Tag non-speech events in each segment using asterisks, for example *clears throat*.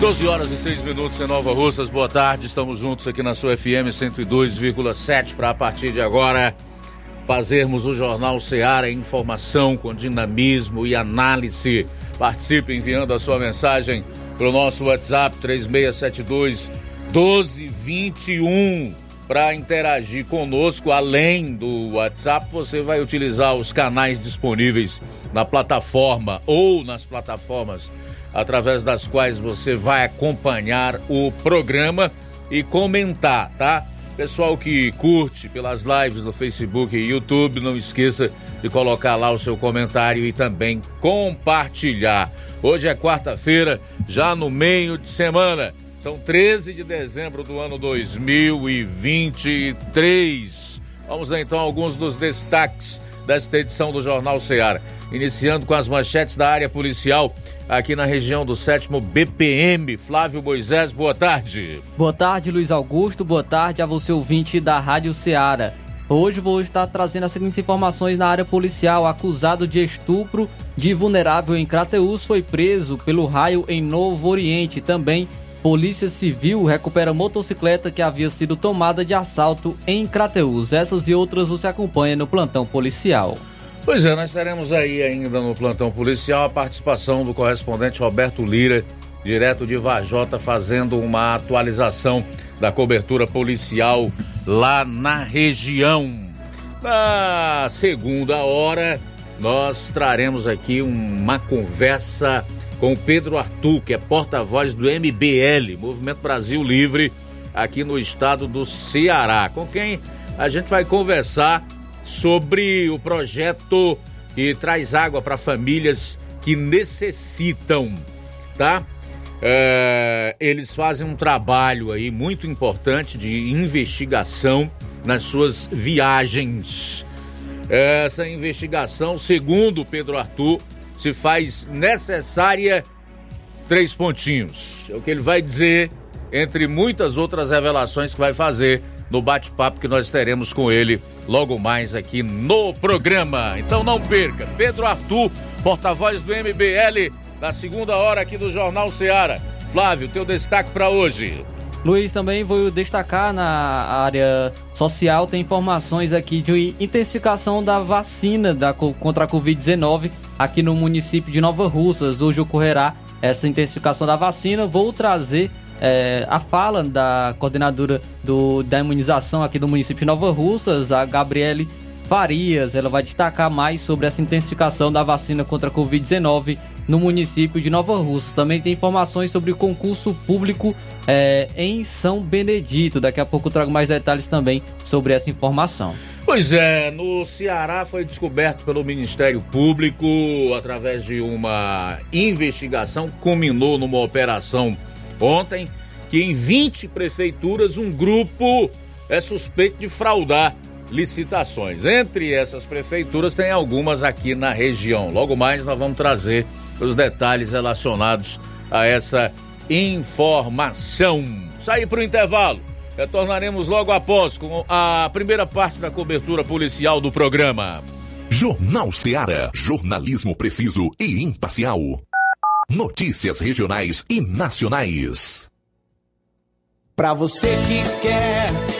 12 horas e 6 minutos em Nova Russas. Boa tarde. Estamos juntos aqui na sua FM 102,7 para a partir de agora fazermos o Jornal Seara informação com dinamismo e análise. Participe enviando a sua mensagem para o nosso WhatsApp 3672 1221 para interagir conosco. Além do WhatsApp, você vai utilizar os canais disponíveis na plataforma ou nas plataformas através das quais você vai acompanhar o programa e comentar, tá? Pessoal que curte pelas lives no Facebook e YouTube, não esqueça de colocar lá o seu comentário e também compartilhar. Hoje é quarta-feira, já no meio de semana. São 13 de dezembro do ano 2023. Vamos então a alguns dos destaques desta edição do Jornal Ceará. Iniciando com as manchetes da área policial aqui na região do sétimo BPM. Flávio Moisés, boa tarde. Boa tarde, Luiz Augusto. Boa tarde a você, ouvinte da Rádio Ceará. Hoje vou estar trazendo as seguintes informações na área policial. Acusado de estupro de vulnerável em Crateús foi preso pelo raio em Novo Oriente. Também Polícia Civil recupera motocicleta que havia sido tomada de assalto em Crateús. Essas e outras você acompanha no plantão policial. Pois é, nós teremos aí ainda no plantão policial a participação do correspondente Roberto Lira, direto de Vajota, fazendo uma atualização da cobertura policial lá na região. Na segunda hora, nós traremos aqui uma conversa com o Pedro Arthur, que é porta-voz do MBL, Movimento Brasil Livre, aqui no estado do Ceará, com quem a gente vai conversar sobre o projeto que traz água para famílias que necessitam, tá? É, eles fazem um trabalho aí muito importante de investigação nas suas viagens. Essa investigação, segundo Pedro Arthur, se faz necessária três pontinhos. É o que ele vai dizer, entre muitas outras revelações que vai fazer no bate-papo que nós teremos com ele logo mais aqui no programa. Então não perca. Pedro Arthur, porta-voz do MBL, na segunda hora aqui do Jornal Seara. Flávio, teu destaque para hoje. Luiz, também vou destacar na área social, tem informações aqui de intensificação da vacina da, contra a Covid-19 aqui no município de Nova Russas. Hoje ocorrerá essa intensificação da vacina. Vou trazer é, a fala da coordenadora do, da imunização aqui do município de Nova Russas, a Gabriele Farias. Ela vai destacar mais sobre essa intensificação da vacina contra a Covid-19 no município de Nova Russas. Também tem informações sobre o concurso público é, em São Benedito. Daqui a pouco eu trago mais detalhes também sobre essa informação. Pois é, no Ceará foi descoberto pelo Ministério Público, através de uma investigação, culminou numa operação ontem que em 20 prefeituras um grupo é suspeito de fraudar licitações. Entre essas prefeituras tem algumas aqui na região. Logo mais nós vamos trazer os detalhes relacionados a essa informação. Sair para o intervalo. Retornaremos logo após com a primeira parte da cobertura policial do programa. Jornal Seara. Jornalismo preciso e imparcial. Notícias regionais e nacionais. Para você que quer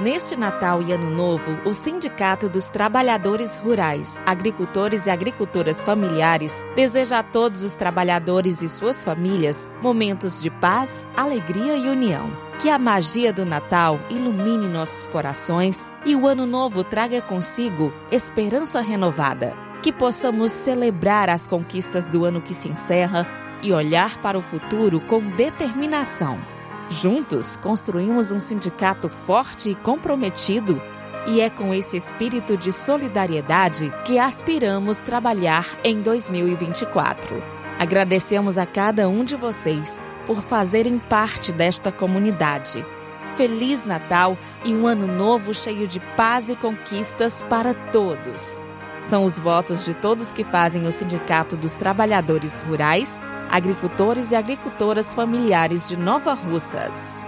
Neste Natal e Ano Novo, o Sindicato dos Trabalhadores Rurais, Agricultores e Agricultoras Familiares deseja a todos os trabalhadores e suas famílias momentos de paz, alegria e união. Que a magia do Natal ilumine nossos corações e o Ano Novo traga consigo esperança renovada. Que possamos celebrar as conquistas do ano que se encerra e olhar para o futuro com determinação. Juntos, construímos um sindicato forte e comprometido, e é com esse espírito de solidariedade que aspiramos trabalhar em 2024. Agradecemos a cada um de vocês por fazerem parte desta comunidade. Feliz Natal e um ano novo cheio de paz e conquistas para todos. São os votos de todos que fazem o Sindicato dos Trabalhadores Rurais agricultores e agricultoras familiares de Nova Russas.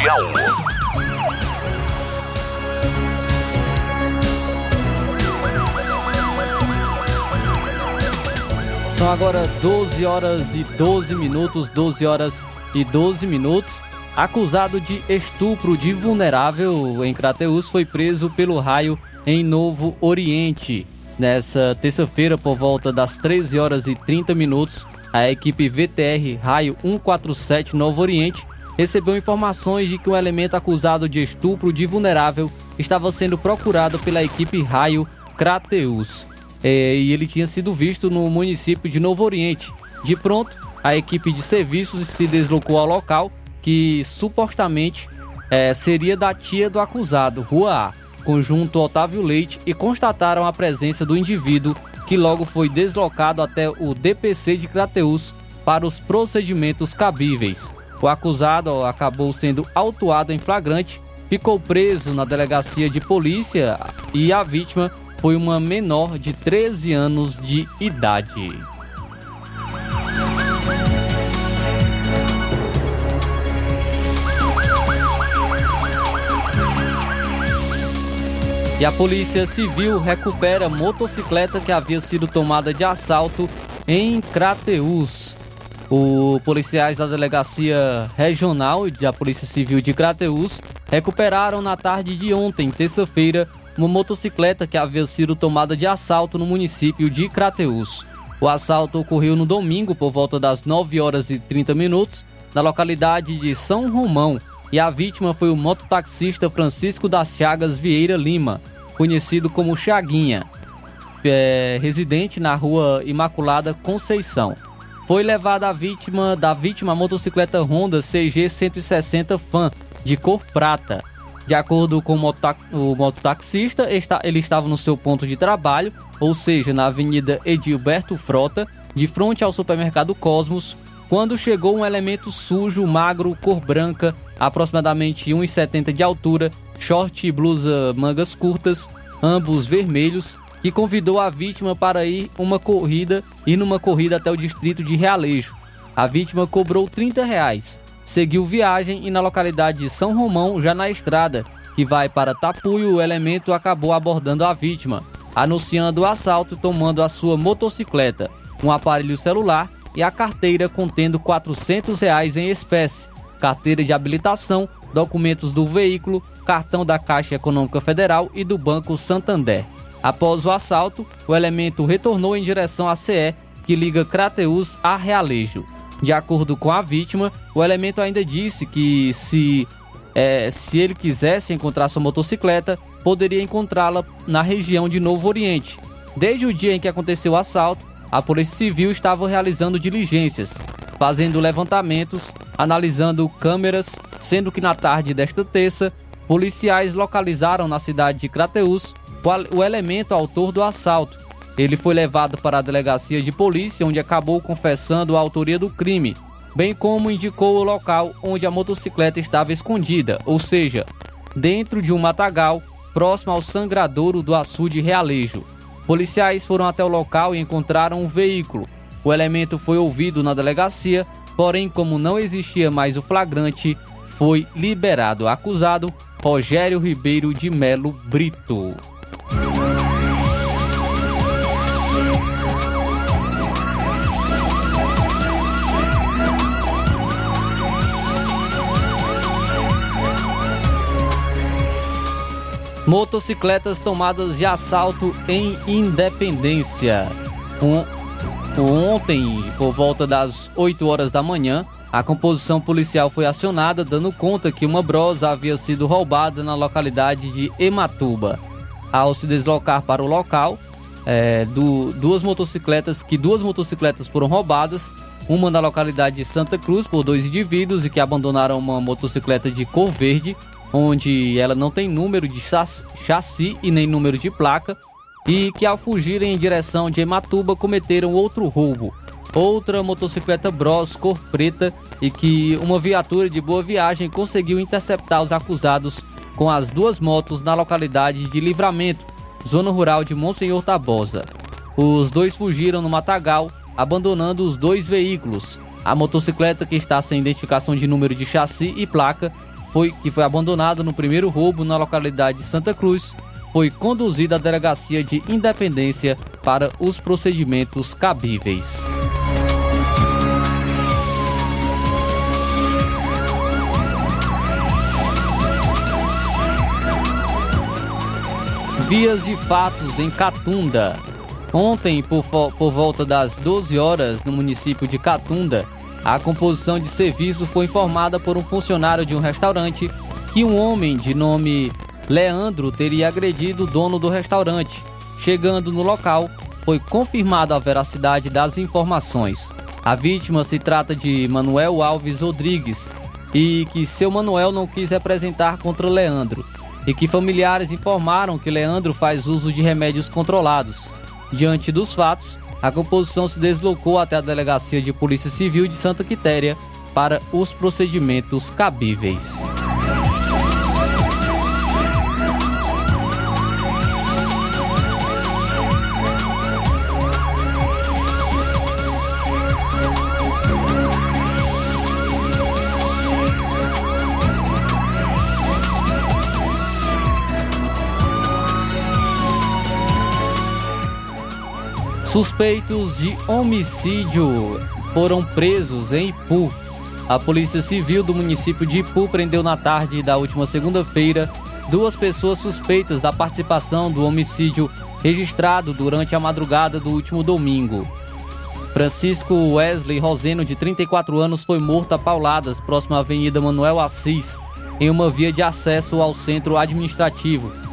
Policial. São agora 12 horas e 12 minutos, 12 horas e 12 minutos. Acusado de estupro de vulnerável em Crateus, foi preso pelo raio em Novo Oriente. Nessa terça-feira, por volta das 13 horas e 30 minutos, a equipe VTR Raio 147 Novo Oriente recebeu informações de que um elemento acusado de estupro de vulnerável estava sendo procurado pela equipe Raio Crateus. É, e ele tinha sido visto no município de Novo Oriente. De pronto, a equipe de serviços se deslocou ao local, que supostamente é, seria da tia do acusado, Rua A, conjunto Otávio Leite, e constataram a presença do indivíduo, que logo foi deslocado até o DPC de Crateus para os procedimentos cabíveis. O acusado acabou sendo autuado em flagrante, ficou preso na delegacia de polícia e a vítima foi uma menor de 13 anos de idade. E a Polícia Civil recupera motocicleta que havia sido tomada de assalto em Crateús. Os policiais da Delegacia Regional e da Polícia Civil de Crateús recuperaram na tarde de ontem, terça-feira, uma motocicleta que havia sido tomada de assalto no município de Crateús. O assalto ocorreu no domingo por volta das 9 horas e 30 minutos, na localidade de São Romão, e a vítima foi o mototaxista Francisco das Chagas Vieira Lima, conhecido como Chaguinha, é, residente na rua Imaculada Conceição. Foi levada a vítima da vítima a motocicleta Honda CG 160 Fan de cor prata. De acordo com o mototaxista, ele estava no seu ponto de trabalho, ou seja, na Avenida Edilberto Frota, de frente ao supermercado Cosmos, quando chegou um elemento sujo, magro, cor branca, aproximadamente 1,70 de altura, short e blusa mangas curtas, ambos vermelhos, que convidou a vítima para ir uma corrida ir numa corrida até o distrito de Realejo. A vítima cobrou 30 reais, seguiu viagem e na localidade de São Romão, já na estrada, que vai para Tapuio, o elemento acabou abordando a vítima, anunciando o assalto tomando a sua motocicleta, um aparelho celular e a carteira contendo 400 reais em espécie, carteira de habilitação, documentos do veículo, cartão da Caixa Econômica Federal e do Banco Santander. Após o assalto, o elemento retornou em direção à CE, que liga Crateus a Realejo. De acordo com a vítima, o elemento ainda disse que se é, se ele quisesse encontrar sua motocicleta, poderia encontrá-la na região de Novo Oriente. Desde o dia em que aconteceu o assalto, a Polícia Civil estava realizando diligências, fazendo levantamentos, analisando câmeras, sendo que na tarde desta terça, policiais localizaram na cidade de Crateús o elemento autor do assalto. Ele foi levado para a delegacia de polícia, onde acabou confessando a autoria do crime, bem como indicou o local onde a motocicleta estava escondida, ou seja, dentro de um matagal próximo ao sangradouro do açude Realejo. Policiais foram até o local e encontraram um veículo. O elemento foi ouvido na delegacia, porém, como não existia mais o flagrante, foi liberado. Acusado Rogério Ribeiro de Melo Brito. Motocicletas tomadas de assalto em Independência. Ontem, por volta das 8 horas da manhã, a composição policial foi acionada, dando conta que uma brosa havia sido roubada na localidade de Ematuba. Ao se deslocar para o local, é, do, duas motocicletas, que duas motocicletas foram roubadas, uma na localidade de Santa Cruz por dois indivíduos e que abandonaram uma motocicleta de cor verde onde ela não tem número de chassi e nem número de placa, e que ao fugirem em direção de Ematuba cometeram outro roubo. Outra motocicleta Bros cor preta e que uma viatura de boa viagem conseguiu interceptar os acusados com as duas motos na localidade de Livramento, zona rural de Monsenhor Tabosa. Os dois fugiram no matagal, abandonando os dois veículos. A motocicleta, que está sem identificação de número de chassi e placa, foi, que foi abandonado no primeiro roubo na localidade de Santa Cruz, foi conduzida à delegacia de Independência para os procedimentos cabíveis. Vias de fatos em Catunda. Ontem, por, por volta das 12 horas, no município de Catunda, a composição de serviço foi informada por um funcionário de um restaurante que um homem de nome Leandro teria agredido o dono do restaurante. Chegando no local, foi confirmada a veracidade das informações. A vítima se trata de Manuel Alves Rodrigues e que seu Manuel não quis representar contra Leandro e que familiares informaram que Leandro faz uso de remédios controlados. Diante dos fatos, a composição se deslocou até a Delegacia de Polícia Civil de Santa Quitéria para os procedimentos cabíveis. Suspeitos de homicídio foram presos em Ipu. A Polícia Civil do município de Ipu prendeu na tarde da última segunda-feira duas pessoas suspeitas da participação do homicídio registrado durante a madrugada do último domingo. Francisco Wesley Roseno, de 34 anos, foi morto a pauladas próximo à Avenida Manuel Assis, em uma via de acesso ao centro administrativo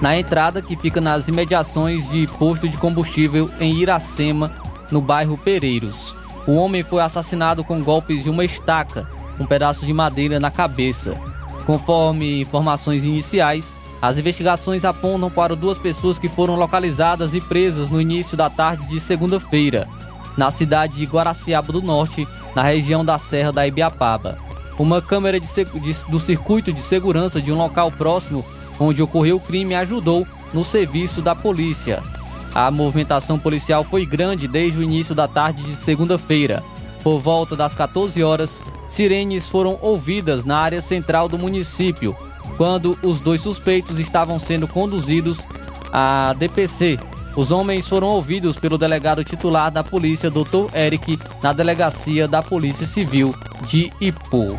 na entrada que fica nas imediações de posto de combustível em Iracema, no bairro Pereiros. O homem foi assassinado com golpes de uma estaca, um pedaço de madeira na cabeça. Conforme informações iniciais, as investigações apontam para duas pessoas que foram localizadas e presas no início da tarde de segunda-feira, na cidade de Guaraciaba do Norte, na região da Serra da Ibiapaba. Uma câmera de, de, do circuito de segurança de um local próximo onde ocorreu o crime, ajudou no serviço da polícia. A movimentação policial foi grande desde o início da tarde de segunda-feira. Por volta das 14 horas, sirenes foram ouvidas na área central do município, quando os dois suspeitos estavam sendo conduzidos à DPC. Os homens foram ouvidos pelo delegado titular da polícia, Dr. Eric, na delegacia da Polícia Civil de Ipu.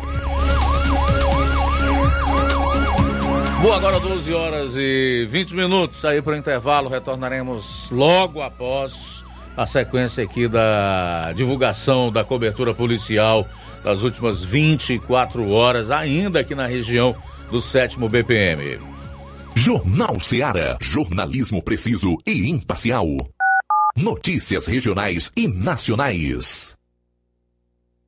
Boa, agora 12 horas e 20 minutos aí para o intervalo. Retornaremos logo após a sequência aqui da divulgação da cobertura policial das últimas 24 horas, ainda aqui na região do sétimo BPM. Jornal Seara. Jornalismo preciso e imparcial. Notícias regionais e nacionais.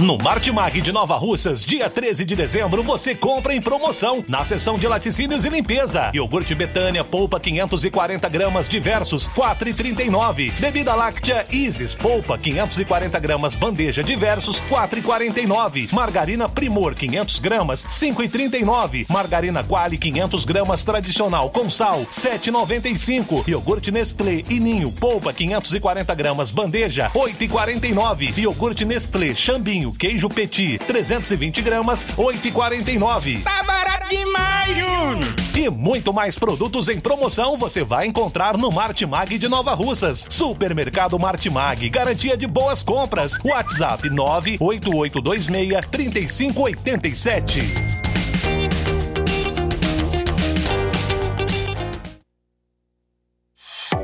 No Martimag de Nova Russas, dia 13 de dezembro, você compra em promoção na seção de laticínios e limpeza. Iogurte Betânia, polpa 540 gramas, diversos, 4,39. Bebida láctea Isis, polpa 540 gramas, bandeja, diversos, 4,49. Margarina Primor, 500 gramas, 5,39. Margarina Quali, 500 gramas, tradicional, com sal, 7,95. Iogurte Nestlé e Ninho, polpa 540 gramas, bandeja, 8,49. Iogurte Nestlé, Queijo petit, 320 gramas, 8,49. Tá barato demais, Júnior! E muito mais produtos em promoção você vai encontrar no Martimag de Nova Russas. Supermercado Martimag, garantia de boas compras. WhatsApp 98826 3587.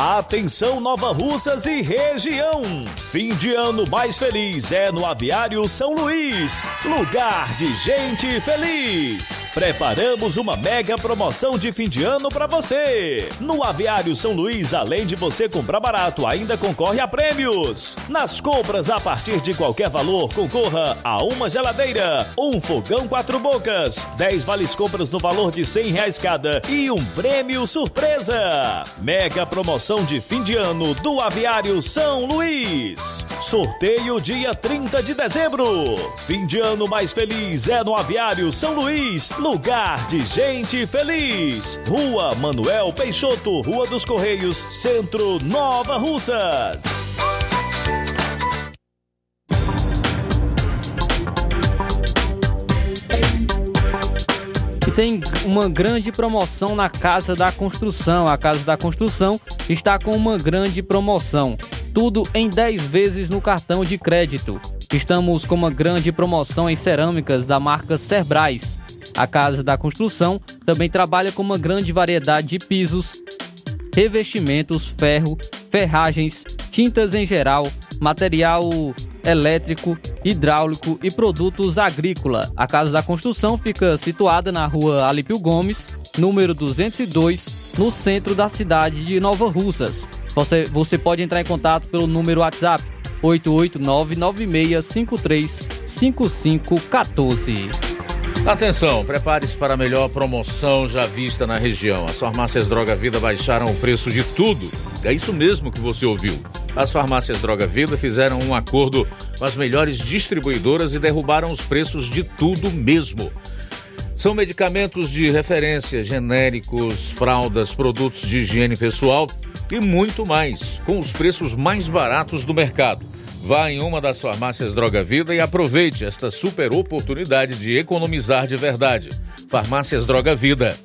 Atenção Nova Russas e região. Fim de ano mais feliz é no Aviário São Luís, lugar de gente feliz. Preparamos uma mega promoção de fim de ano para você. No Aviário São Luís, além de você comprar barato, ainda concorre a prêmios. Nas compras a partir de qualquer valor, concorra a uma geladeira, um fogão quatro bocas, 10 vales compras no valor de 100 reais cada e um prêmio surpresa. Mega promoção de fim de ano do Aviário São Luís. Sorteio dia 30 de dezembro. Fim de ano mais feliz é no Aviário São Luís, lugar de gente feliz. Rua Manuel Peixoto, Rua dos Correios, Centro Nova Russas. Tem uma grande promoção na Casa da Construção. A Casa da Construção está com uma grande promoção. Tudo em 10 vezes no cartão de crédito. Estamos com uma grande promoção em cerâmicas da marca Cerbrais. A Casa da Construção também trabalha com uma grande variedade de pisos, revestimentos, ferro, ferragens, tintas em geral, material elétrico, hidráulico e produtos agrícola. A Casa da Construção fica situada na rua Alípio Gomes, número 202, no centro da cidade de Nova Russas. Você, você pode entrar em contato pelo número WhatsApp 88996535514. Atenção, prepare-se para a melhor promoção já vista na região. As farmácias Droga Vida baixaram o preço de tudo. É isso mesmo que você ouviu. As farmácias Droga Vida fizeram um acordo com as melhores distribuidoras e derrubaram os preços de tudo mesmo. São medicamentos de referência, genéricos, fraldas, produtos de higiene pessoal e muito mais, com os preços mais baratos do mercado. Vá em uma das farmácias Droga Vida e aproveite esta super oportunidade de economizar de verdade. Farmácias Droga Vida.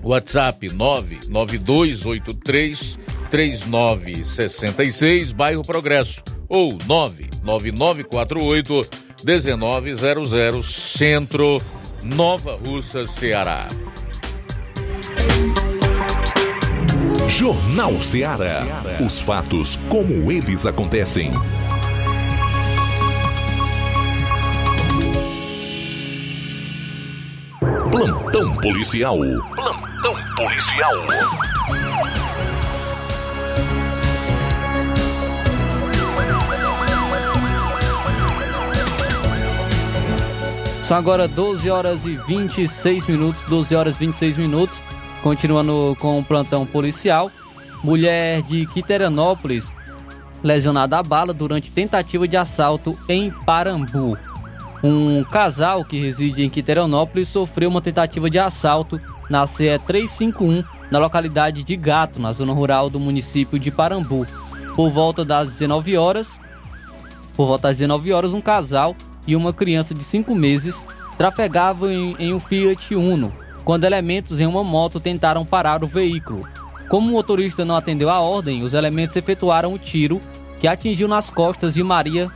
WhatsApp 99283 3966, bairro Progresso, ou 99948 1900, Centro, Nova Russa, Ceará. Jornal Ceará. Os fatos como eles acontecem. Plantão policial. Plantão policial. São agora 12 horas e 26 minutos, 12 horas e 26 minutos. Continuando com o plantão policial. Mulher de Quiterianópolis lesionada a bala durante tentativa de assalto em Parambu. Um casal que reside em Quiterianópolis sofreu uma tentativa de assalto na CE 351, na localidade de Gato, na zona rural do município de Parambu. Por volta das 19 horas, por volta das 19 horas, um casal e uma criança de 5 meses trafegavam em, em um Fiat Uno, quando elementos em uma moto tentaram parar o veículo. Como o motorista não atendeu a ordem, os elementos efetuaram o um tiro que atingiu nas costas de Maria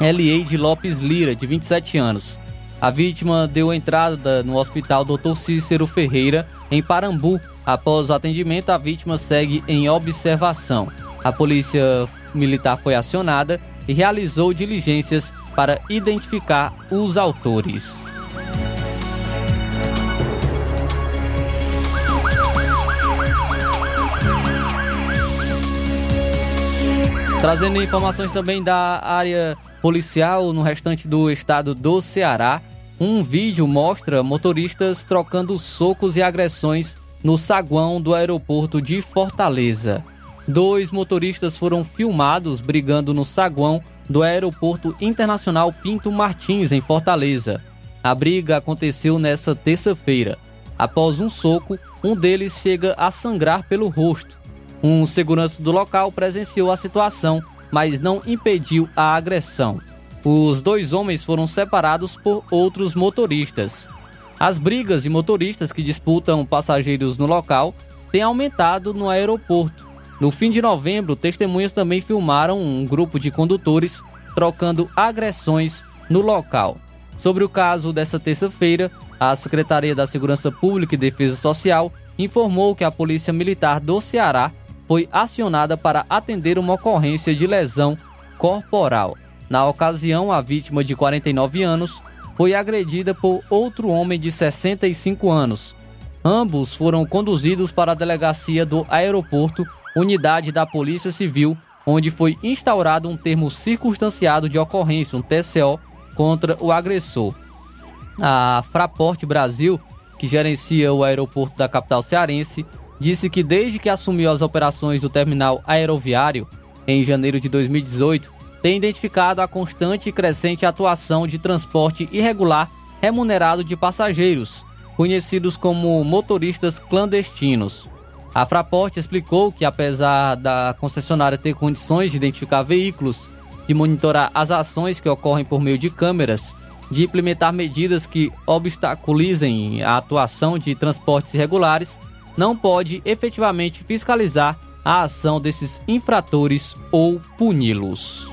L.A. Lopes Lira, de 27 anos. A vítima deu entrada no hospital Dr. Cícero Ferreira, em Parambu. Após o atendimento, a vítima segue em observação. A polícia militar foi acionada e realizou diligências para identificar os autores. Trazendo informações também da área policial no restante do estado do Ceará, um vídeo mostra motoristas trocando socos e agressões no saguão do aeroporto de Fortaleza. Dois motoristas foram filmados brigando no saguão do Aeroporto Internacional Pinto Martins, em Fortaleza. A briga aconteceu nessa terça-feira. Após um soco, um deles chega a sangrar pelo rosto. Um segurança do local presenciou a situação, mas não impediu a agressão. Os dois homens foram separados por outros motoristas. As brigas de motoristas que disputam passageiros no local têm aumentado no aeroporto. No fim de novembro, testemunhas também filmaram um grupo de condutores trocando agressões no local. Sobre o caso dessa terça-feira, a Secretaria da Segurança Pública e Defesa Social informou que a Polícia Militar do Ceará foi acionada para atender uma ocorrência de lesão corporal. Na ocasião, a vítima de 49 anos foi agredida por outro homem de 65 anos. Ambos foram conduzidos para a delegacia do aeroporto, unidade da Polícia Civil, onde foi instaurado um termo circunstanciado de ocorrência, um TCO, contra o agressor. A Fraport Brasil, que gerencia o aeroporto da capital cearense, disse que desde que assumiu as operações do terminal aeroviário, em janeiro de 2018, tem identificado a constante e crescente atuação de transporte irregular remunerado de passageiros, conhecidos como motoristas clandestinos. A Fraport explicou que, apesar da concessionária ter condições de identificar veículos, de monitorar as ações que ocorrem por meio de câmeras, de implementar medidas que obstaculizem a atuação de transportes irregulares, não pode efetivamente fiscalizar a ação desses infratores ou puni-los.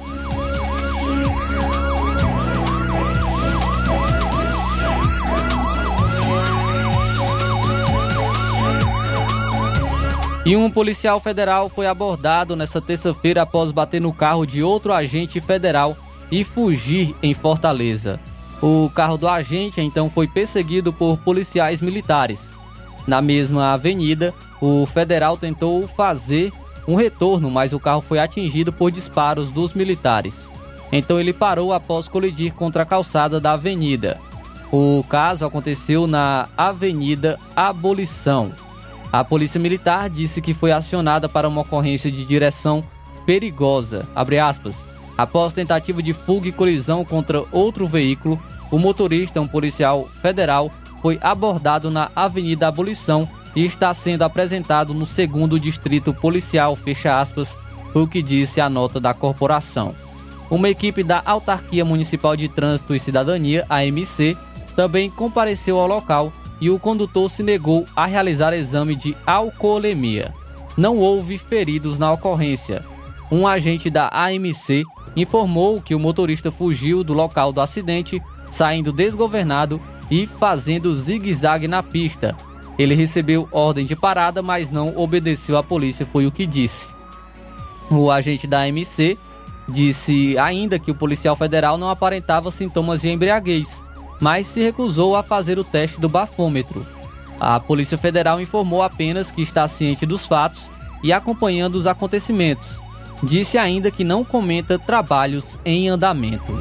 E um policial federal foi abordado nesta terça-feira após bater no carro de outro agente federal e fugir em Fortaleza. O carro do agente então foi perseguido por policiais militares. Na mesma avenida, o federal tentou fazer um retorno, mas o carro foi atingido por disparos dos militares. Então ele parou após colidir contra a calçada da avenida. O caso aconteceu na Avenida Abolição. A Polícia Militar disse que foi acionada para uma ocorrência de direção perigosa. Aspas. Após tentativa de fuga e colisão contra outro veículo, o motorista, um policial federal, foi abordado na Avenida Abolição e está sendo apresentado no segundo distrito policial, fecha aspas, foi o que disse a nota da corporação. Uma equipe da Autarquia Municipal de Trânsito e Cidadania, AMC, também compareceu ao local e o condutor se negou a realizar exame de alcoolemia. Não houve feridos na ocorrência. Um agente da AMC informou que o motorista fugiu do local do acidente, saindo desgovernado e fazendo zigue-zague na pista. Ele recebeu ordem de parada, mas não obedeceu à polícia, foi o que disse. O agente da AMC disse ainda que o policial federal não aparentava sintomas de embriaguez, mas se recusou a fazer o teste do bafômetro. A Polícia Federal informou apenas que está ciente dos fatos e acompanhando os acontecimentos. Disse ainda que não comenta trabalhos em andamento.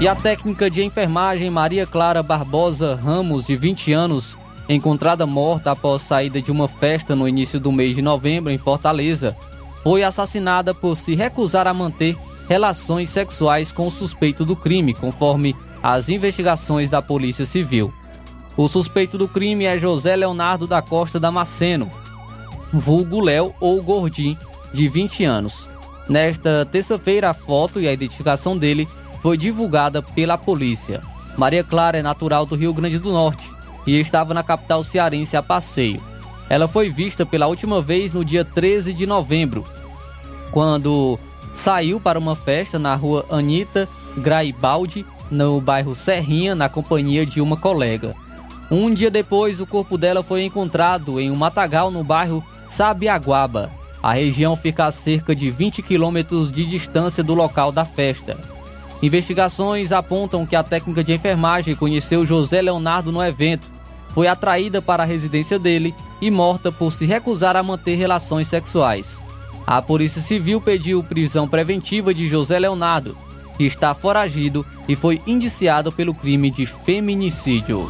E a técnica de enfermagem Maria Clara Barbosa Ramos, de 20 anos, encontrada morta após saída de uma festa no início do mês de novembro em Fortaleza, foi assassinada por se recusar a manter relações sexuais com o suspeito do crime, conforme as investigações da Polícia Civil. O suspeito do crime é José Leonardo da Costa Damasceno, vulgo Léo ou Gordim, de 20 anos. Nesta terça-feira, a foto e a identificação dele foi divulgada pela polícia. Maria Clara é natural do Rio Grande do Norte e estava na capital cearense a passeio. Ela foi vista pela última vez no dia 13 de novembro, quando saiu para uma festa na rua Anita Graibaldi, no bairro Serrinha, na companhia de uma colega. Um dia depois, o corpo dela foi encontrado em um matagal no bairro Sabiaguaba. A região fica a cerca de 20 quilômetros de distância do local da festa. Investigações apontam que a técnica de enfermagem conheceu José Leonardo no evento, foi atraída para a residência dele e morta por se recusar a manter relações sexuais. A Polícia Civil pediu prisão preventiva de José Leonardo, que está foragido e foi indiciado pelo crime de feminicídio.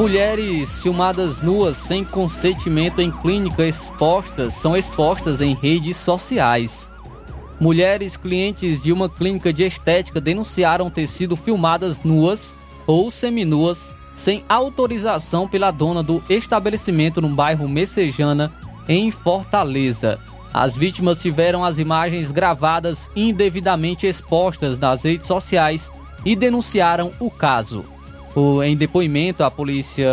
Mulheres filmadas nuas sem consentimento em clínica expostas são expostas em redes sociais. Mulheres clientes de uma clínica de estética denunciaram ter sido filmadas nuas ou seminuas sem autorização pela dona do estabelecimento no bairro Messejana, em Fortaleza. As vítimas tiveram as imagens gravadas indevidamente expostas nas redes sociais e denunciaram o caso. Em depoimento, a polícia,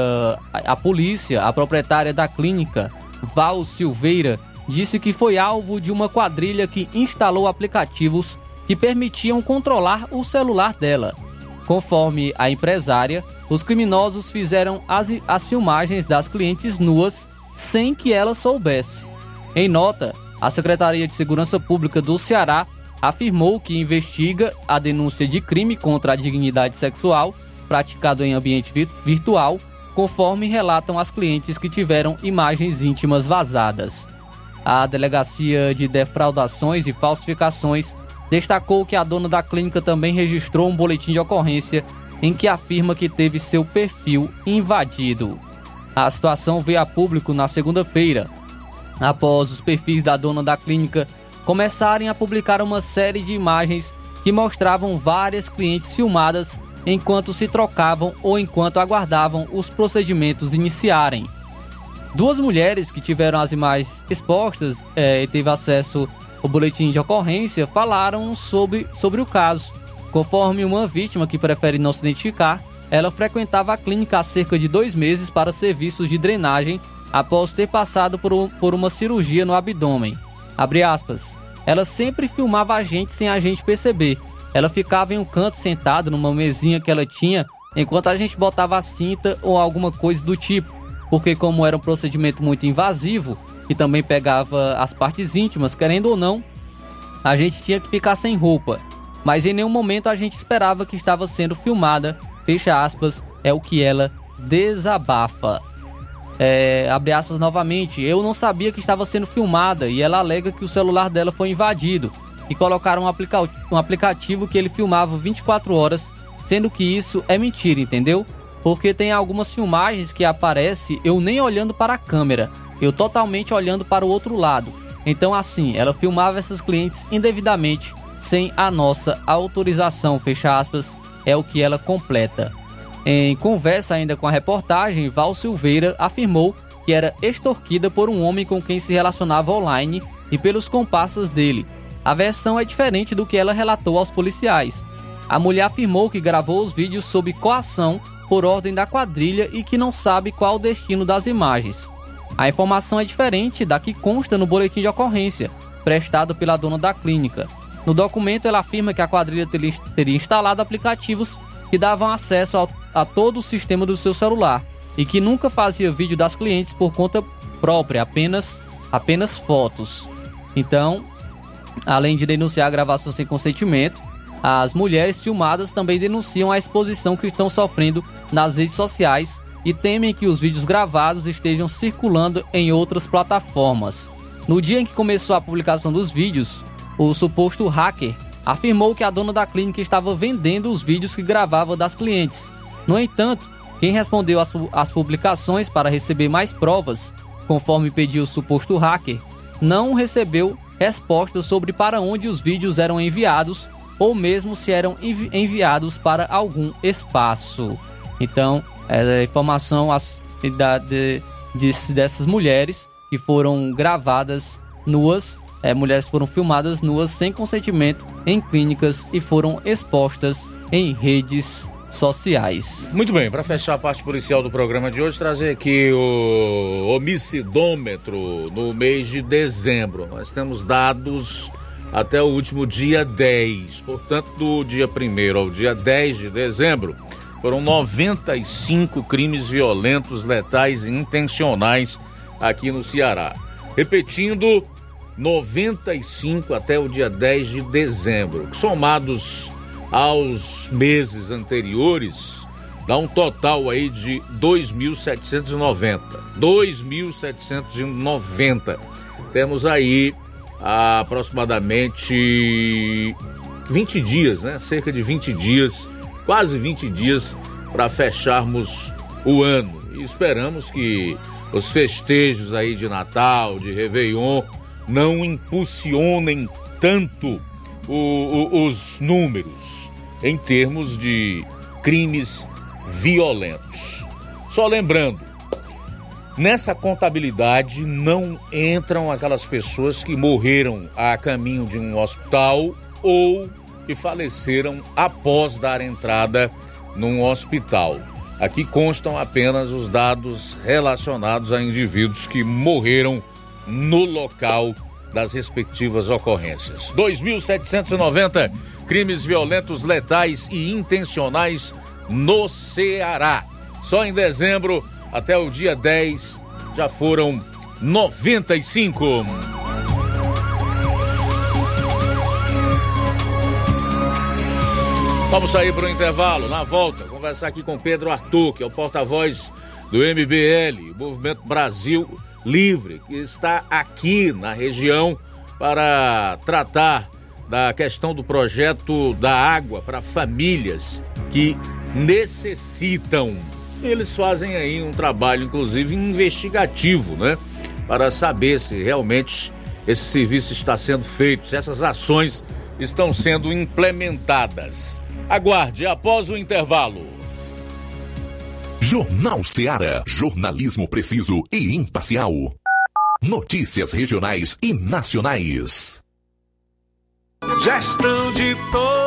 a, a polícia, a proprietária da clínica, Val Silveira, disse que foi alvo de uma quadrilha que instalou aplicativos que permitiam controlar o celular dela. Conforme a empresária, os criminosos fizeram as, as filmagens das clientes nuas sem que ela soubesse. Em nota, a Secretaria de Segurança Pública do Ceará afirmou que investiga a denúncia de crime contra a dignidade sexual praticado em ambiente virtual, conforme relatam as clientes que tiveram imagens íntimas vazadas. A Delegacia de Defraudações e Falsificações destacou que a dona da clínica também registrou um boletim de ocorrência em que afirma que teve seu perfil invadido. A situação veio a público na segunda-feira, após os perfis da dona da clínica começarem a publicar uma série de imagens que mostravam várias clientes filmadas enquanto se trocavam ou enquanto aguardavam os procedimentos iniciarem. Duas mulheres que tiveram as imagens expostas é, e teve acesso ao boletim de ocorrência falaram sobre, sobre o caso. Conforme uma vítima que prefere não se identificar, ela frequentava a clínica há cerca de dois meses para serviços de drenagem após ter passado por, por uma cirurgia no abdômen. Abre aspas. Ela sempre filmava a gente sem a gente perceber ela ficava em um canto sentada numa mesinha que ela tinha enquanto a gente botava a cinta ou alguma coisa do tipo, porque como era um procedimento muito invasivo e também pegava as partes íntimas, querendo ou não, a gente tinha que ficar sem roupa. Mas em nenhum momento a gente esperava que estava sendo filmada, fecha aspas, é o que ela desabafa. É, abre aspas novamente, eu não sabia que estava sendo filmada e ela alega que o celular dela foi invadido e colocaram um, aplica um aplicativo que ele filmava 24 horas, sendo que isso é mentira, entendeu? Porque tem algumas filmagens que aparece eu nem olhando para a câmera, eu totalmente olhando para o outro lado. Então assim, ela filmava essas clientes indevidamente, sem a nossa autorização, fecha aspas, é o que ela completa. Em conversa ainda com a reportagem, Val Silveira afirmou que era extorquida por um homem com quem se relacionava online e pelos comparsas dele. A versão é diferente do que ela relatou aos policiais. A mulher afirmou que gravou os vídeos sob coação por ordem da quadrilha e que não sabe qual o destino das imagens. A informação é diferente da que consta no boletim de ocorrência, prestado pela dona da clínica. No documento, ela afirma que a quadrilha teria instalado aplicativos que davam acesso ao, a todo o sistema do seu celular e que nunca fazia vídeo das clientes por conta própria, apenas, apenas fotos. Então, além de denunciar a gravação sem consentimento, as mulheres filmadas também denunciam a exposição que estão sofrendo nas redes sociais e temem que os vídeos gravados estejam circulando em outras plataformas. No dia em que começou a publicação dos vídeos, o suposto hacker afirmou que a dona da clínica estava vendendo os vídeos que gravava das clientes. No entanto, quem respondeu às publicações para receber mais provas, conforme pediu o suposto hacker, não recebeu respostas sobre para onde os vídeos eram enviados ou mesmo se eram envi enviados para algum espaço. Então, é a informação da, de, de, dessas mulheres que foram gravadas nuas é, mulheres foram filmadas nuas sem consentimento em clínicas e foram expostas em redes sociais. Muito bem, para fechar a parte policial do programa de hoje, trazer aqui o homicidômetro no mês de dezembro. Nós temos dados até o último dia 10, portanto, do dia 1 ao dia 10 de dezembro, foram 95 crimes violentos, letais e intencionais aqui no Ceará. Repetindo, 95 até o dia 10 de dezembro, somados aos meses anteriores, dá um total aí de 2.790. 2.790. Temos aí aproximadamente 20 dias, né? Cerca de 20 dias, quase 20 dias para fecharmos o ano. E esperamos que os festejos aí de Natal, de Réveillon, não impulsionem tanto o, o, os números em termos de crimes violentos. Só lembrando, nessa contabilidade não entram aquelas pessoas que morreram a caminho de um hospital ou que faleceram após dar entrada num hospital. Aqui constam apenas os dados relacionados a indivíduos que morreram no local das respectivas ocorrências. 2.790 crimes violentos, letais e intencionais no Ceará. Só em dezembro, até o dia 10, já foram 95. Vamos sair para o intervalo. Na volta, conversar aqui com Pedro Arthur, que é o porta-voz do MBL, Movimento Brasil Livre, que está aqui na região para tratar da questão do projeto da água para famílias que necessitam. Eles fazem aí um trabalho, inclusive, investigativo, né? Para saber se realmente esse serviço está sendo feito, se essas ações estão sendo implementadas. Aguarde após o intervalo. Jornal Seara. Jornalismo preciso e imparcial. Notícias regionais e nacionais. Gestão de todos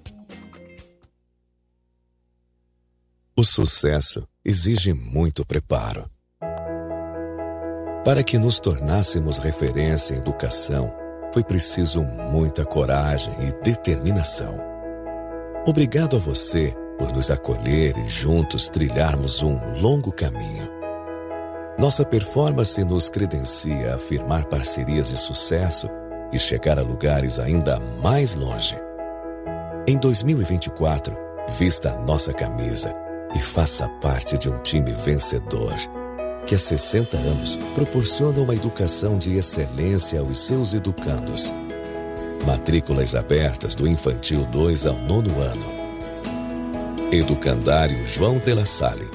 O sucesso exige muito preparo. Para que nos tornássemos referência em educação, foi preciso muita coragem e determinação. Obrigado a você por nos acolher e juntos trilharmos um longo caminho. Nossa performance nos credencia a firmar parcerias de sucesso e chegar a lugares ainda mais longe. Em 2024, vista a nossa camisa e faça parte de um time vencedor que há 60 anos proporciona uma educação de excelência aos seus educandos. Matrículas abertas do infantil 2 ao nono ano. Educandário João de La Salle.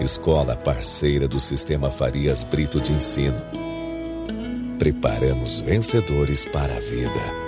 Escola parceira do Sistema Farias Brito de Ensino. Preparamos vencedores para a vida.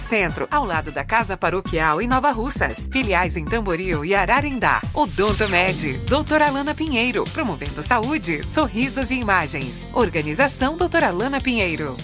Centro, ao lado da Casa Paroquial em Nova Russas. Filiais em Tamboril e Ararindá. Odonto Med, doutora Alana Pinheiro, promovendo saúde, sorrisos e imagens. Organização doutora Alana Pinheiro.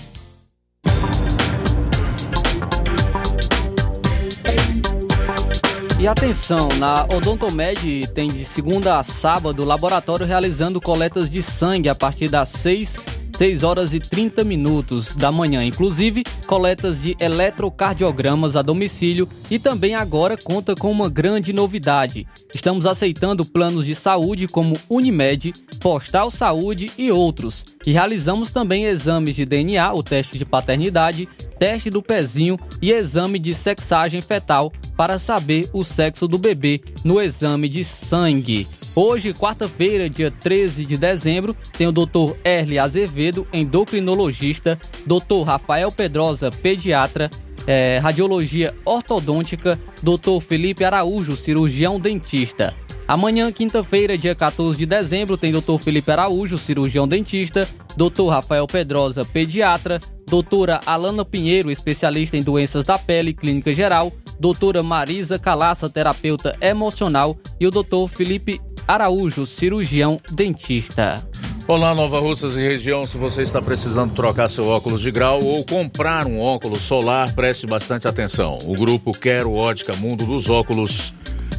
E atenção, na Odontomed tem de segunda a sábado laboratório realizando coletas de sangue a partir das 6 6 horas e 30 minutos da manhã, inclusive coletas de eletrocardiogramas a domicílio e também agora conta com uma grande novidade. Estamos aceitando planos de saúde como Unimed, Postal Saúde e outros. E realizamos também exames de DNA, o teste de paternidade, teste do pezinho e exame de sexagem fetal para saber o sexo do bebê no exame de sangue. Hoje, quarta-feira, dia 13 de dezembro, tem o Dr. Erle Azevedo, endocrinologista, Dr. Rafael Pedrosa, pediatra, é, radiologia ortodôntica, Dr. Felipe Araújo, cirurgião dentista. Amanhã, quinta-feira, dia 14 de dezembro, tem Dr. Felipe Araújo, cirurgião dentista, Dr. Rafael Pedrosa, pediatra, doutora Alana Pinheiro, especialista em doenças da pele clínica geral, doutora Marisa Calaça, terapeuta emocional e o doutor Felipe Araújo, cirurgião dentista. Olá, Nova Russas e região. Se você está precisando trocar seu óculos de grau ou comprar um óculos solar, preste bastante atenção. O grupo Quero Ótica Mundo dos Óculos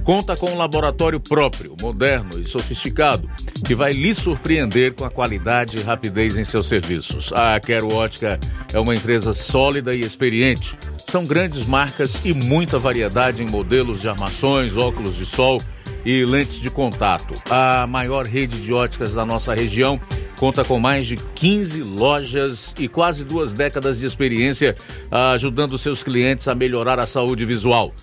conta com um laboratório próprio, moderno e sofisticado, que vai lhe surpreender com a qualidade e rapidez em seus serviços. A Quero Ótica é uma empresa sólida e experiente. São grandes marcas e muita variedade em modelos de armações, óculos de sol e lentes de contato. A maior rede de óticas da nossa região conta com mais de 15 lojas e quase duas décadas de experiência ajudando seus clientes a melhorar a saúde visual.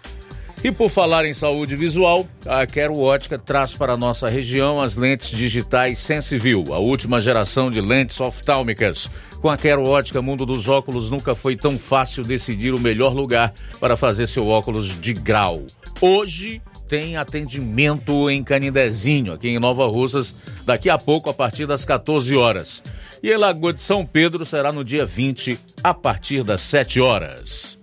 E por falar em saúde visual, a Quero Ótica traz para a nossa região as lentes digitais Sensiview, a última geração de lentes oftálmicas. Com a Quero Ótica Mundo dos Óculos, nunca foi tão fácil decidir o melhor lugar para fazer seu óculos de grau. Hoje, tem atendimento em Canindezinho, aqui em Nova Russas, daqui a pouco, a partir das 14 horas. E em Lagoa de São Pedro será no dia 20, a partir das 7 horas.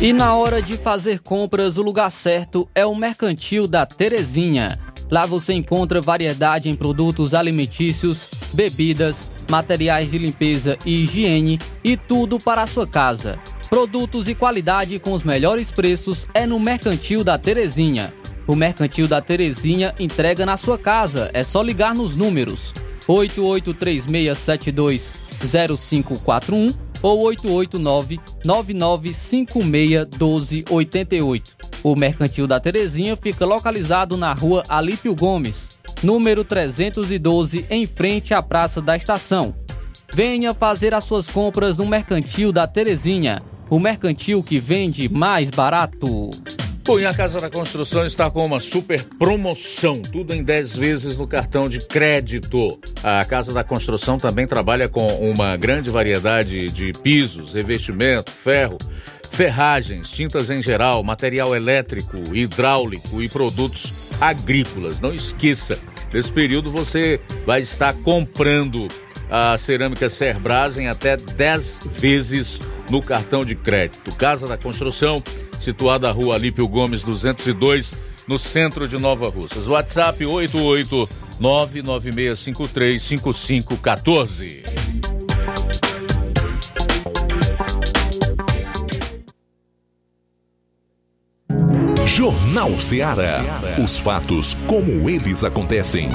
E na hora de fazer compras, o lugar certo é o Mercantil da Terezinha. Lá você encontra variedade em produtos alimentícios, bebidas, materiais de limpeza e higiene e tudo para a sua casa. Produtos e qualidade com os melhores preços é no Mercantil da Terezinha. O Mercantil da Terezinha entrega na sua casa. É só ligar nos números 8836720541 ou 889-9956-1288. O Mercantil da Terezinha fica localizado na rua Alípio Gomes, número 312, em frente à Praça da Estação. Venha fazer as suas compras no Mercantil da Terezinha, o mercantil que vende mais barato. E a Casa da Construção está com uma super promoção, tudo em 10 vezes no cartão de crédito. A Casa da Construção também trabalha com uma grande variedade de pisos, revestimento, ferro, ferragens, tintas em geral, material elétrico, hidráulico e produtos agrícolas. Não esqueça, nesse período você vai estar comprando a cerâmica Cerbras em até 10 vezes no cartão de crédito. Casa da Construção situada na rua Alípio Gomes 202, no centro de Nova Russas. WhatsApp 88996535514. Jornal Ceará. Os fatos como eles acontecem.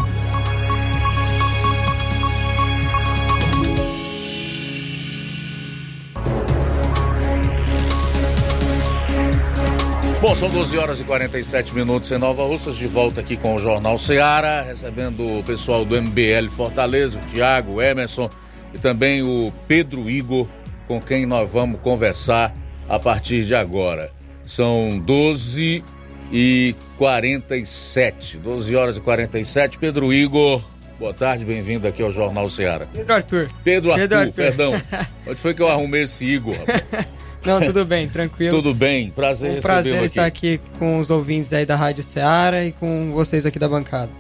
Bom, são 12 horas e 47 minutos em Nova Russas, de volta aqui com o Jornal Ceará, recebendo o pessoal do MBL Fortaleza, o Tiago, o Emerson e também o Pedro Igor, com quem nós vamos conversar a partir de agora. São 12 e 47, 12 horas e 47. Pedro Igor, boa tarde, bem-vindo aqui ao Jornal Ceará. Pedro Arthur. Pedro Arthur, Pedro Arthur. perdão. *laughs* Onde foi que eu arrumei esse Igor, rapaz? Não, tudo bem, tranquilo. Tudo bem, prazer Um prazer aqui. estar aqui com os ouvintes aí da Rádio Ceará e com vocês aqui da bancada.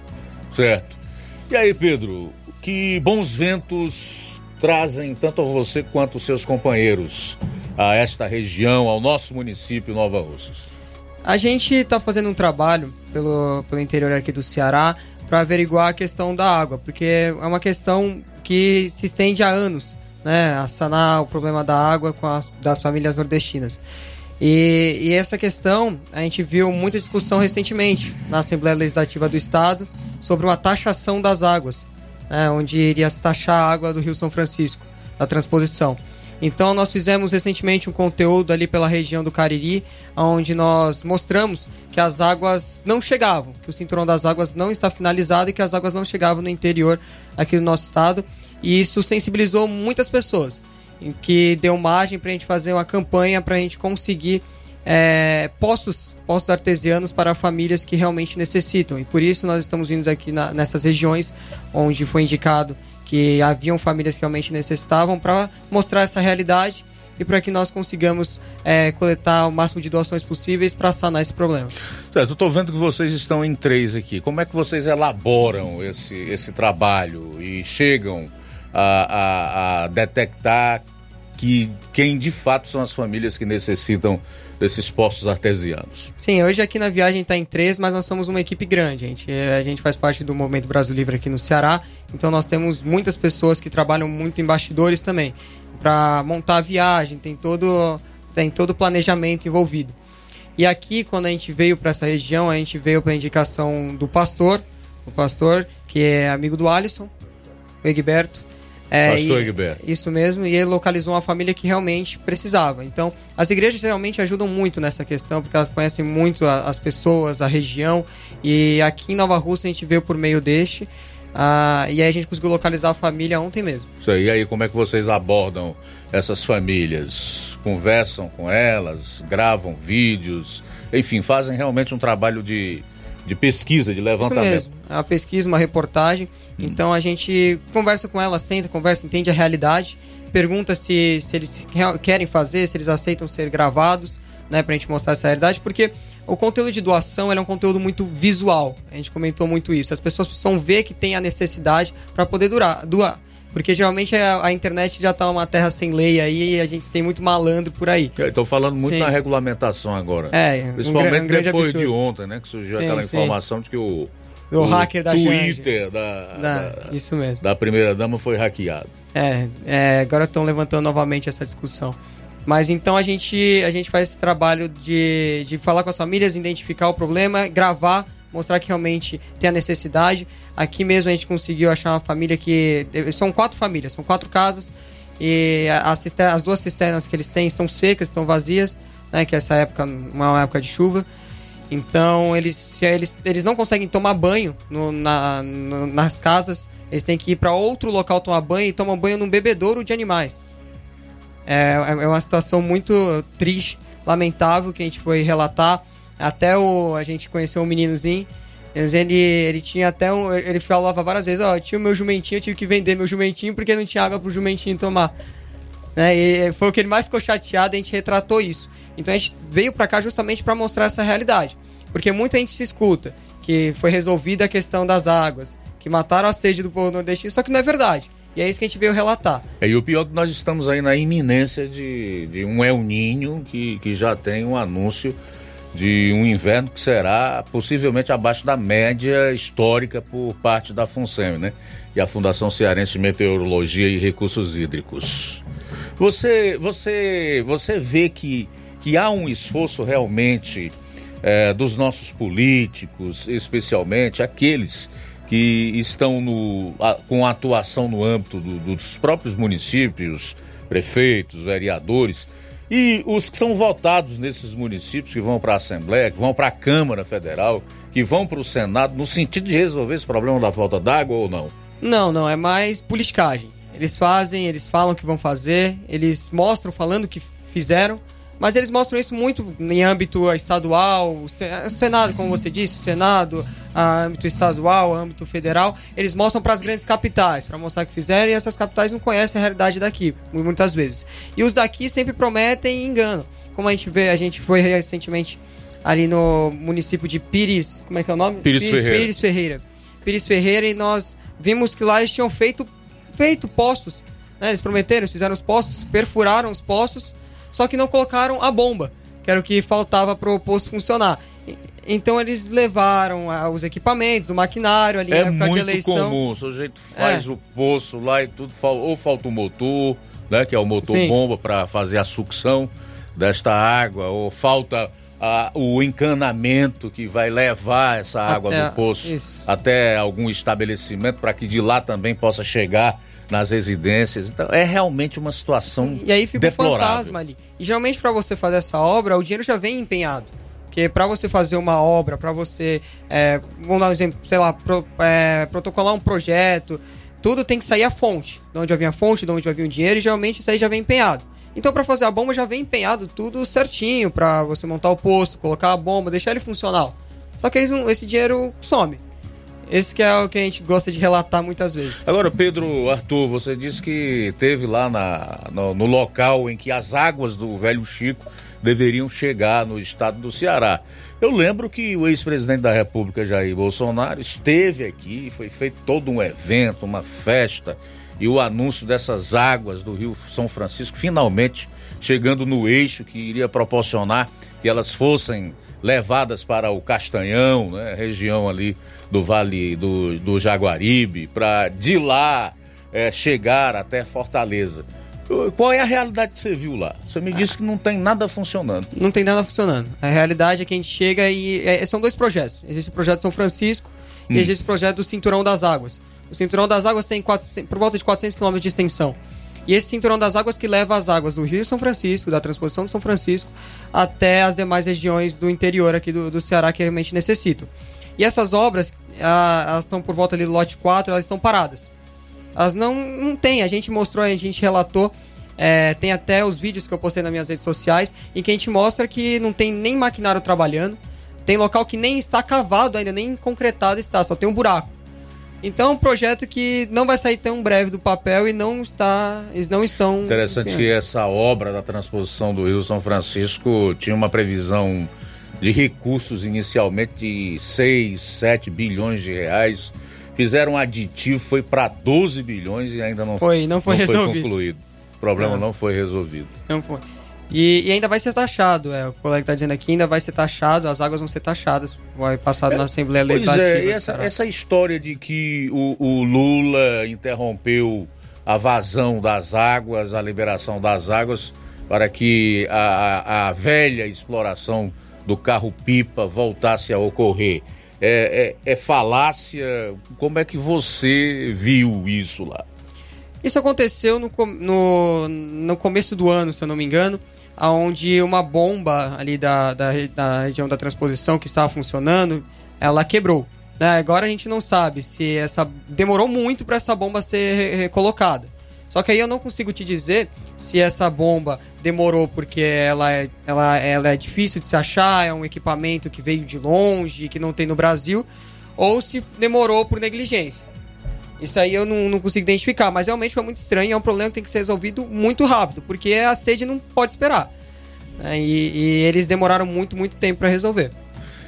Certo. E aí, Pedro, que bons ventos trazem tanto a você quanto os seus companheiros a esta região, ao nosso município Nova Russas? A gente está fazendo um trabalho pelo, pelo interior aqui do Ceará para averiguar a questão da água, porque é uma questão que se estende há anos, né? A sanar o problema da água com as, das famílias nordestinas. E, e essa questão a gente viu muita discussão recentemente na Assembleia Legislativa do Estado sobre uma taxação das águas, né? onde iria se taxar a água do Rio São Francisco, a transposição. Então nós fizemos recentemente um conteúdo ali pela região do Cariri, onde nós mostramos que as águas não chegavam, que o cinturão das águas não está finalizado e que as águas não chegavam no interior aqui do nosso estado. E isso sensibilizou muitas pessoas, em que deu margem para a gente fazer uma campanha para a gente conseguir é, poços, poços artesianos para famílias que realmente necessitam. E por isso nós estamos vindo aqui na, nessas regiões onde foi indicado que haviam famílias que realmente necessitavam para mostrar essa realidade e para que nós consigamos é, coletar o máximo de doações possíveis para sanar esse problema. Certo, eu estou vendo que vocês estão em três aqui. Como é que vocês elaboram esse, esse trabalho e chegam a, a, a detectar que quem de fato são as famílias que necessitam desses postos artesianos? Sim, hoje aqui na viagem está em três, mas nós somos uma equipe grande. A gente, a gente faz parte do Movimento Brasil Livre aqui no Ceará, então nós temos muitas pessoas que trabalham muito em bastidores também. Para montar a viagem, tem todo, tem todo o planejamento envolvido. E aqui, quando a gente veio para essa região, a gente veio para indicação do pastor, o pastor que é amigo do Alisson, o Egberto. É, Pastor Egberto. Isso mesmo, e ele localizou uma família que realmente precisava. Então, as igrejas realmente ajudam muito nessa questão, porque elas conhecem muito a- as pessoas, a região. E aqui em Nova Rússia a gente veio por meio deste. ah, e aí a gente conseguiu localizar a família ontem mesmo. Isso aí, e aí como é que vocês abordam essas famílias? Conversam com elas, gravam vídeos, enfim, fazem realmente um trabalho de, de pesquisa, de Isso levantamento. mesmo. É uma pesquisa, uma reportagem. Então a gente conversa com ela, senta, conversa, entende a realidade, pergunta se, se eles querem fazer, se eles aceitam ser gravados, né, pra gente mostrar essa realidade, porque o conteúdo de doação é um conteúdo muito visual. A gente comentou muito isso. As pessoas precisam ver que tem a necessidade para poder durar, doar. Porque geralmente a, a internet já tá uma terra sem lei aí e a gente tem muito malandro por aí. Estou falando muito Sim. na regulamentação agora. É, um Principalmente gra- um grande depois de absurdo. ontem, né? Que surgiu Sim, aquela sim. informação de que o, O hacker da Twitter da, Da- da, isso mesmo. da primeira dama foi hackeado. É, é, agora estão levantando novamente essa discussão. Mas então a gente, a gente faz esse trabalho de, de falar com as famílias, identificar o problema, gravar, mostrar que realmente tem a necessidade. Aqui mesmo a gente conseguiu achar uma família que. São quatro famílias, são quatro casas. E a, a cisterna, as duas cisternas que eles têm estão secas, estão vazias, né? Que essa época não é uma época de chuva. Então eles, eles, eles não conseguem tomar banho no, na, no, nas casas. Eles têm que ir para outro local tomar banho e tomam banho num bebedouro de animais. É, é uma situação muito triste, lamentável que a gente foi relatar. Até o, a gente conheceu um meninozinho. Ele, ele tinha até um. Ele falava várias vezes: Ó, oh, tinha o meu jumentinho, eu tive que vender meu jumentinho porque não tinha água pro jumentinho tomar. Né? E foi o que ele mais ficou chateado, a gente retratou isso. Então a gente veio para cá justamente para mostrar essa realidade. Porque muita gente se escuta que foi resolvida a questão das águas, que mataram a sede do povo nordestino, só que não é verdade. E é isso que a gente veio relatar. É, e o pior é que nós estamos aí na iminência de, de um El Ninho que, que já tem um anúncio de um inverno que será possivelmente abaixo da média histórica por parte da FUNSEM, né? E a Fundação Cearense de Meteorologia e Recursos Hídricos. Você, você, você vê que, que há um esforço realmente é, dos nossos políticos, especialmente aqueles que estão no, a, com atuação no âmbito do, dos próprios municípios, prefeitos, vereadores, e os que são votados nesses municípios, que vão para a Assembleia, que vão para a Câmara Federal, que vão para o Senado, no sentido de resolver esse problema da falta d'água ou não? Não, não, é mais politicagem. Eles fazem, eles falam que vão fazer, eles mostram falando que fizeram, mas eles mostram isso muito em âmbito estadual, Senado, como você disse, o Senado, âmbito estadual, âmbito federal, eles mostram para as grandes capitais, para mostrar que fizeram, e essas capitais não conhecem a realidade daqui, muitas vezes. E os daqui sempre prometem e enganam. Como a gente vê, a gente foi recentemente ali no município de Pires, como é que é o nome? Pires, Pires Ferreira. Pires Ferreira. Pires Ferreira, e nós vimos que lá eles tinham feito, feito postos, né? Eles prometeram, eles fizeram os postos, perfuraram os postos, só que não colocaram a bomba, que era o que faltava para o posto funcionar. Então eles levaram ah, os equipamentos, o maquinário ali é na época muito de eleição. comum, o sujeito faz é. o poço lá e tudo, ou falta o motor, né, que é o motor Sim. bomba para fazer a sucção desta água, ou falta a, o encanamento que vai levar essa água até, do poço isso. até algum estabelecimento para que de lá também possa chegar nas residências. Então é realmente uma situação E aí fica deplorável. um fantasma ali. E geralmente para você fazer essa obra, o dinheiro já vem empenhado. Porque para você fazer uma obra, para você, é, vamos dar um exemplo, sei lá, pro, é, protocolar um projeto, tudo tem que sair a fonte. De onde vai vir a fonte, de onde vai vir o dinheiro, e geralmente isso aí já vem empenhado. Então, para fazer a bomba, já vem empenhado tudo certinho, para você montar o posto, colocar a bomba, deixar ele funcional. Só que esse dinheiro some. Esse que é o que a gente gosta de relatar muitas vezes. Agora, Pedro Arthur, você disse que teve lá na, no, no local em que as águas do velho Chico deveriam chegar no estado do Ceará. Eu lembro que o ex-presidente da República, Jair Bolsonaro, esteve aqui, foi feito todo um evento, uma festa, e o anúncio dessas águas do Rio São Francisco finalmente chegando no eixo que iria proporcionar que elas fossem levadas para o Castanhão, né, região ali do Vale do, do Jaguaribe, para de lá é, chegar até Fortaleza. Qual é a realidade que você viu lá? Você me disse que não tem nada funcionando. Não tem nada funcionando. A realidade é que a gente chega e. É, são dois projetos. Existe o projeto São Francisco hum. e existe o projeto do Cinturão das Águas. O Cinturão das Águas tem, quatro, tem por volta de 400 km de extensão. E esse cinturão das águas que leva as águas do Rio São Francisco, da transposição de São Francisco, até as demais regiões do interior aqui do, do Ceará que realmente necessitam. E essas obras, elas estão por volta ali do lote 4, elas estão paradas. Elas não, não tem, a gente mostrou, a gente relatou, é, tem até os vídeos que eu postei nas minhas redes sociais, em que a gente mostra que não tem nem maquinário trabalhando, tem local que nem está cavado ainda, nem concretado está, só tem um buraco. Então, é um projeto que não vai sair tão breve do papel e não está, eles não estão. Interessante que essa obra da transposição do Rio São Francisco tinha uma previsão de recursos inicialmente de 6, 7 bilhões de reais. Fizeram um aditivo, foi para 12 bilhões e ainda não foi, não foi, não foi concluído. O problema não. não foi resolvido. Não foi. E, e, ainda vai ser taxado, é, o colega está dizendo aqui, ainda vai ser taxado, as águas vão ser taxadas, vai passar é, na Assembleia Legislativa. Pois é, e essa, essa história de que o, o, Lula interrompeu a vazão das águas, a liberação das águas, para que a, a velha exploração do carro-pipa voltasse a ocorrer. É, é, é falácia? Como é que você viu isso lá? Isso aconteceu no, no, no começo do ano, se eu não me engano, onde uma bomba ali da, da, da região da transposição que estava funcionando, ela quebrou. Né? Agora a gente não sabe se essa demorou muito para essa bomba ser recolocada. Só que aí eu não consigo te dizer se essa bomba demorou porque ela é, ela, ela é difícil de se achar, é um equipamento que veio de longe que não tem no Brasil, ou se demorou por negligência. Isso aí eu não, não consigo identificar, mas realmente foi muito estranho. É um problema que tem que ser resolvido muito rápido, porque a sede não pode esperar. Né? E, e, eles demoraram muito, muito tempo para resolver.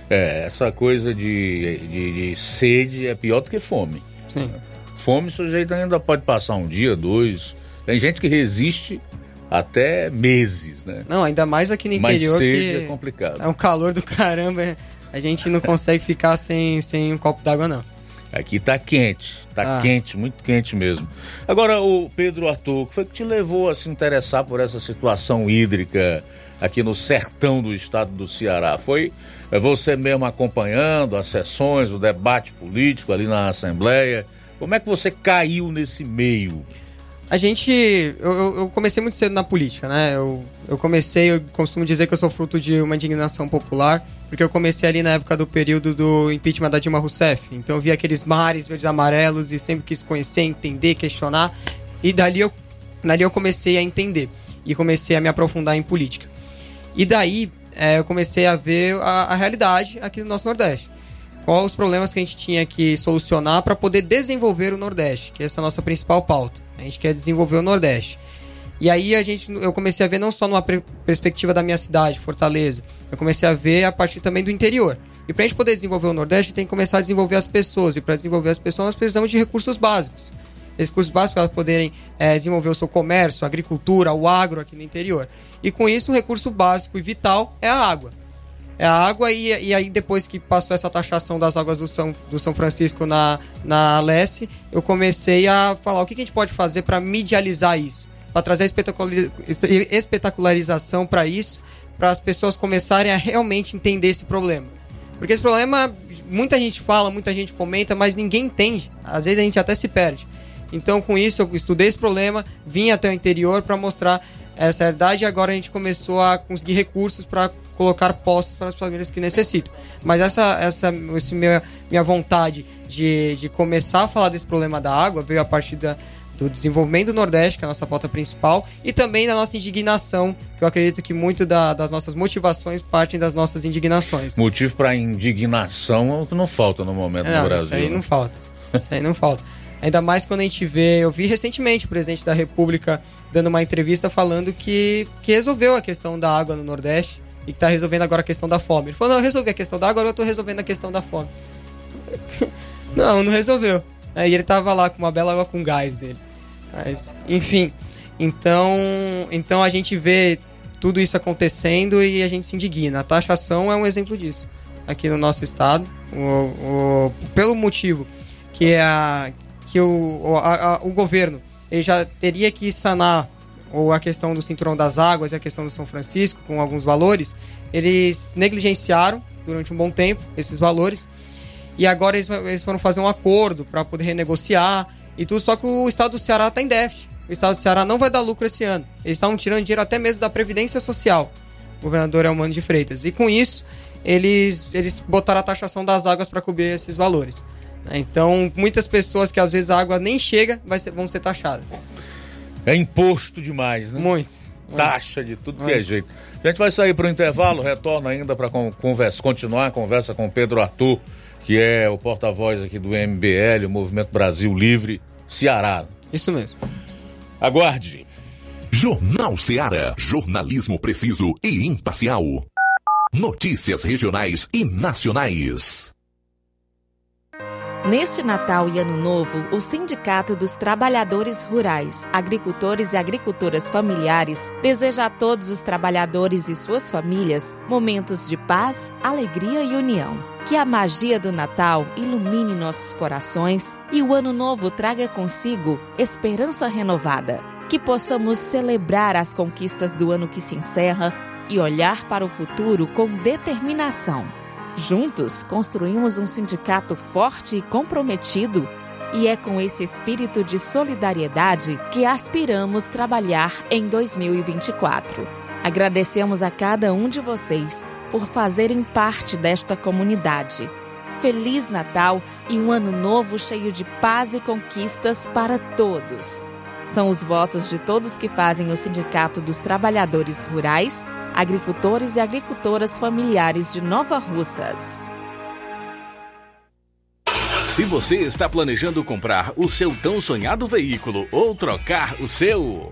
É, essa coisa de, de, de, sede é pior do que fome. Sim. Fome, o sujeito ainda pode passar um dia, dois. Tem gente que resiste até meses, né? Não, ainda mais aqui no interior. Mas sede é complicado. É um calor do caramba. A gente não consegue ficar sem, sem um copo d'água, não. Aqui tá quente, tá ah. quente, muito quente mesmo. Agora, o Pedro Arthur, o que foi que te levou a se interessar por essa situação hídrica aqui no sertão do estado do Ceará? Foi é, você mesmo acompanhando as sessões, o debate político ali na Assembleia? Como é que você caiu nesse meio? A gente. Eu, eu, comecei muito cedo na política, né? Eu, eu comecei, eu costumo dizer que eu sou fruto de uma indignação popular, porque eu comecei ali na época do período do impeachment da Dilma Rousseff. Então eu vi aqueles mares verdes amarelos e sempre quis conhecer, entender, questionar. E dali eu, dali eu comecei a entender. E comecei a me aprofundar em política. E daí é, eu comecei a ver a, a realidade aqui no nosso Nordeste quais os problemas que a gente tinha que solucionar para poder desenvolver o Nordeste, que essa é a nossa principal pauta. A gente quer desenvolver o Nordeste. E aí a gente, eu comecei a ver não só numa perspectiva da minha cidade, Fortaleza, eu comecei a ver a partir também do interior. E para a gente poder desenvolver o Nordeste, tem que começar a desenvolver as pessoas. E para desenvolver as pessoas, nós precisamos de recursos básicos. Recursos básicos para elas poderem é, desenvolver o seu comércio, a agricultura, o agro aqui no interior. E com isso, um recurso básico e vital é a água é a água e, e aí depois que passou essa taxação das águas do São, do São Francisco na, na Leste, eu comecei a falar o que, que a gente pode fazer para medializar isso, para trazer espetacularização para isso, para as pessoas começarem a realmente entender esse problema. Porque esse problema, muita gente fala, muita gente comenta, mas ninguém entende. Às vezes a gente até se perde. Então, com isso, eu estudei esse problema, vim até o interior para mostrar essa realidade e agora a gente começou a conseguir recursos para colocar postos para as famílias que necessitam. Mas essa, essa esse minha, minha vontade de, de começar a falar desse problema da água veio a partir da, do desenvolvimento do Nordeste, que é a nossa pauta principal, e também da nossa indignação, que eu acredito que muito da, das nossas motivações partem das nossas indignações. Motivo para indignação é o que não falta no momento não, no Brasil. Isso aí né? não falta. Isso aí não falta. Ainda mais quando a gente vê. Eu vi recentemente o presidente da República dando uma entrevista falando que, que resolveu a questão da água no Nordeste e que tá resolvendo agora a questão da fome. Ele falou, não, eu resolvi a questão da água, agora eu tô resolvendo a questão da fome. *laughs* não, não resolveu. Aí ele tava lá com uma bela água com gás dele. Mas, enfim. Então, então a gente vê tudo isso acontecendo e a gente se indigna. A taxação é um exemplo disso aqui no nosso estado. O, o, pelo motivo que, é a, que o, a, a, o governo ele já teria que sanar ou a questão do cinturão das águas e a questão do São Francisco, com alguns valores, eles negligenciaram durante um bom tempo esses valores. E agora eles, eles foram fazer um acordo para poder renegociar e tudo, só que o estado do Ceará está em déficit. O estado do Ceará não vai dar lucro esse ano. Eles estavam tirando dinheiro até mesmo da Previdência Social. O governador Elmano de Freitas. E com isso, eles, eles botaram a taxação das águas para cobrir esses valores. Então, muitas pessoas que às vezes a água nem chega vai ser, vão ser taxadas. É imposto demais, né? Muito. Taxa de tudo que é jeito. A gente vai sair para o intervalo, retorna ainda para conversa, continuar a conversa com Pedro Arthur, que é o porta-voz aqui do MBL, o Movimento Brasil Livre, Ceará. Isso mesmo. Aguarde. Jornal Ceará, jornalismo preciso e imparcial. Notícias regionais e nacionais. Neste Natal e Ano Novo, o Sindicato dos Trabalhadores Rurais, Agricultores e Agricultoras Familiares deseja a todos os trabalhadores e suas famílias momentos de paz, alegria e união. Que a magia do Natal ilumine nossos corações e o Ano Novo traga consigo esperança renovada. Que possamos celebrar as conquistas do ano que se encerra e olhar para o futuro com determinação. Juntos, construímos um sindicato forte e comprometido E é com esse espírito de solidariedade que aspiramos trabalhar em 2024. Agradecemos a cada um de vocês por fazerem parte desta comunidade. Feliz Natal e um ano novo cheio de paz e conquistas para todos. São os votos de todos que fazem o Sindicato dos Trabalhadores Rurais, Agricultores e Agricultoras Familiares de Nova Russas. Se você está planejando comprar o seu tão sonhado veículo ou trocar o seu.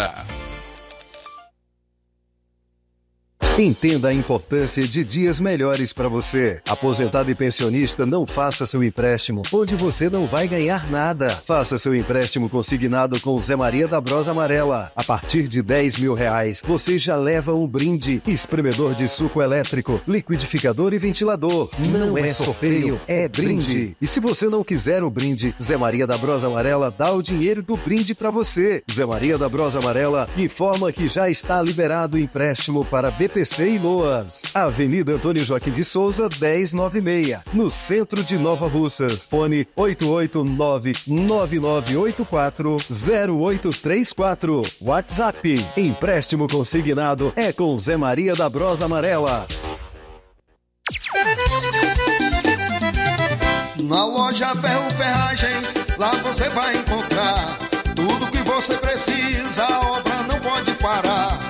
dia. Entenda a importância de dias melhores para você. Aposentado e pensionista, não faça seu empréstimo onde você não vai ganhar nada. Faça seu empréstimo consignado com Zé Maria da Brosa Amarela. A partir de 10 mil reais, você já leva um brinde: espremedor de suco elétrico, liquidificador e ventilador. Não é sorteio, é brinde. E se você não quiser o brinde, Zé Maria da Brosa Amarela dá o dinheiro do brinde para você. Zé Maria da Brosa Amarela informa que já está liberado o empréstimo para BPC e Loas. Avenida Antônio Joaquim de Souza, 1096, no centro de Nova Russas. Fone 889-9984-0834. WhatsApp. Empréstimo consignado é com Zé Maria da Brosa Amarela. Na loja Ferro Ferragens, lá você vai encontrar tudo que você precisa, a obra não pode parar.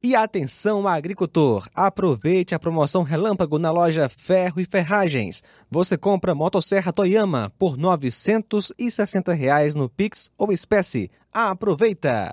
E atenção agricultor, aproveite a promoção Relâmpago na loja Ferro e Ferragens. Você compra motosserra Toyama por 960 reais no Pix ou espécie. Aproveita!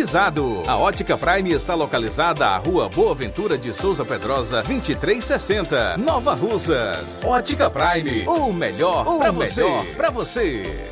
A Ótica Prime está localizada à Rua Boa Ventura de Souza Pedrosa, 2360, Nova Russas. Ótica Prime, o melhor para você. Pra você.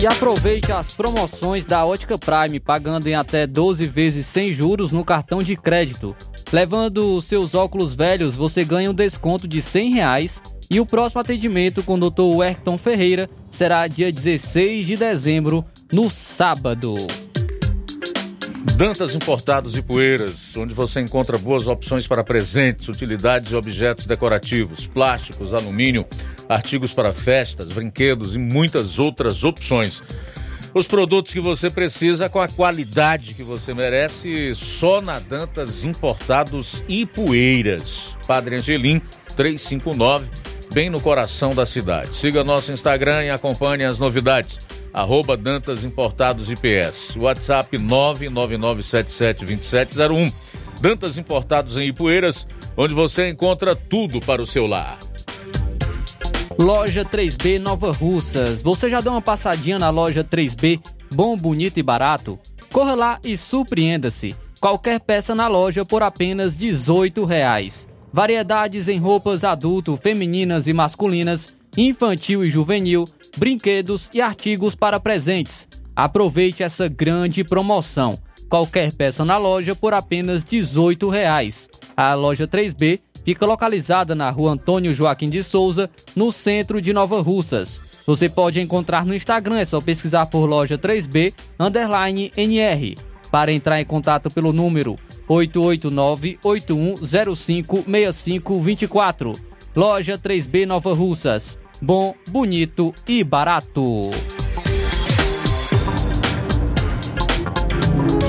E aproveite as promoções da Ótica Prime, pagando em até 12 vezes sem juros no cartão de crédito. Levando seus óculos velhos, você ganha um desconto de 100 reais e o próximo atendimento com o Dr. Werton Ferreira será dia 16 de dezembro, no sábado. Dantas Importados e Poeiras, onde você encontra boas opções para presentes, utilidades e objetos decorativos, plásticos, alumínio, artigos para festas, brinquedos e muitas outras opções. Os produtos que você precisa com a qualidade que você merece, só na Dantas Importados e Poeiras. Padre Angelim, 359, bem no coração da cidade. Siga nosso Instagram e acompanhe as novidades arroba Dantas Importados IPS. WhatsApp 999772701. Dantas Importados em Ipueiras, onde você encontra tudo para o seu lar. Loja 3B Nova Russas. Você já deu uma passadinha na loja 3B, bom, bonito e barato? Corra lá e surpreenda-se. Qualquer peça na loja por apenas 18 reais. Variedades em roupas adulto, femininas e masculinas, infantil e juvenil, brinquedos e artigos para presentes. Aproveite essa grande promoção. Qualquer peça na loja por apenas 18 reais. A loja 3B fica localizada na rua Antônio Joaquim de Souza, no centro de Nova Russas. Você pode encontrar no Instagram, é só pesquisar por loja 3B underline NR. Para entrar em contato pelo número 889-8105-6524. Loja 3B Nova Russas. Bom, bonito e barato.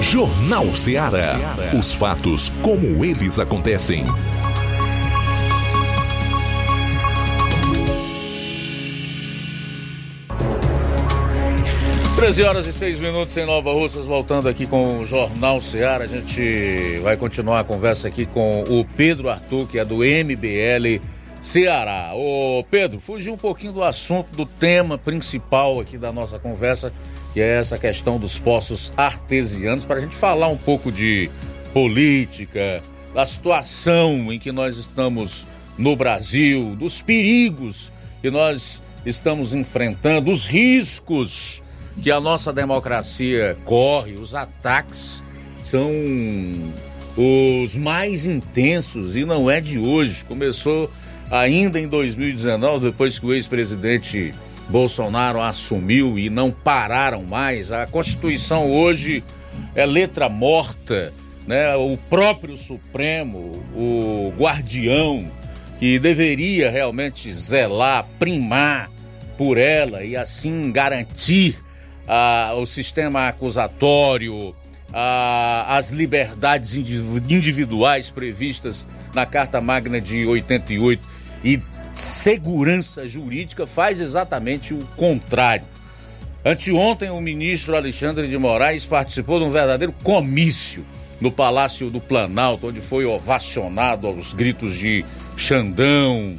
Jornal Ceará. Os fatos como eles acontecem. 13 horas e 6 minutos em Nova Russas, voltando aqui com o Jornal Ceará. A gente vai continuar a conversa aqui com o Pedro Arthur, que é do MBL Ceará. Ô Pedro, fugiu um pouquinho do assunto, do tema principal aqui da nossa conversa, que é essa questão dos poços artesianos, para a gente falar um pouco de política, da situação em que nós estamos no Brasil, dos perigos que nós estamos enfrentando, os riscos que a nossa democracia corre, os ataques são os mais intensos e não é de hoje. Começou ainda em 2019, depois que o ex-presidente Bolsonaro assumiu e não pararam mais. A Constituição hoje é letra morta, né? O próprio Supremo, o guardião que deveria realmente zelar, primar por ela e assim garantir ah, o sistema acusatório, ah, as liberdades individuais previstas na Carta Magna de 88 e segurança jurídica faz exatamente o contrário. Anteontem, o ministro Alexandre de Moraes participou de um verdadeiro comício no Palácio do Planalto, onde foi ovacionado aos gritos de Xandão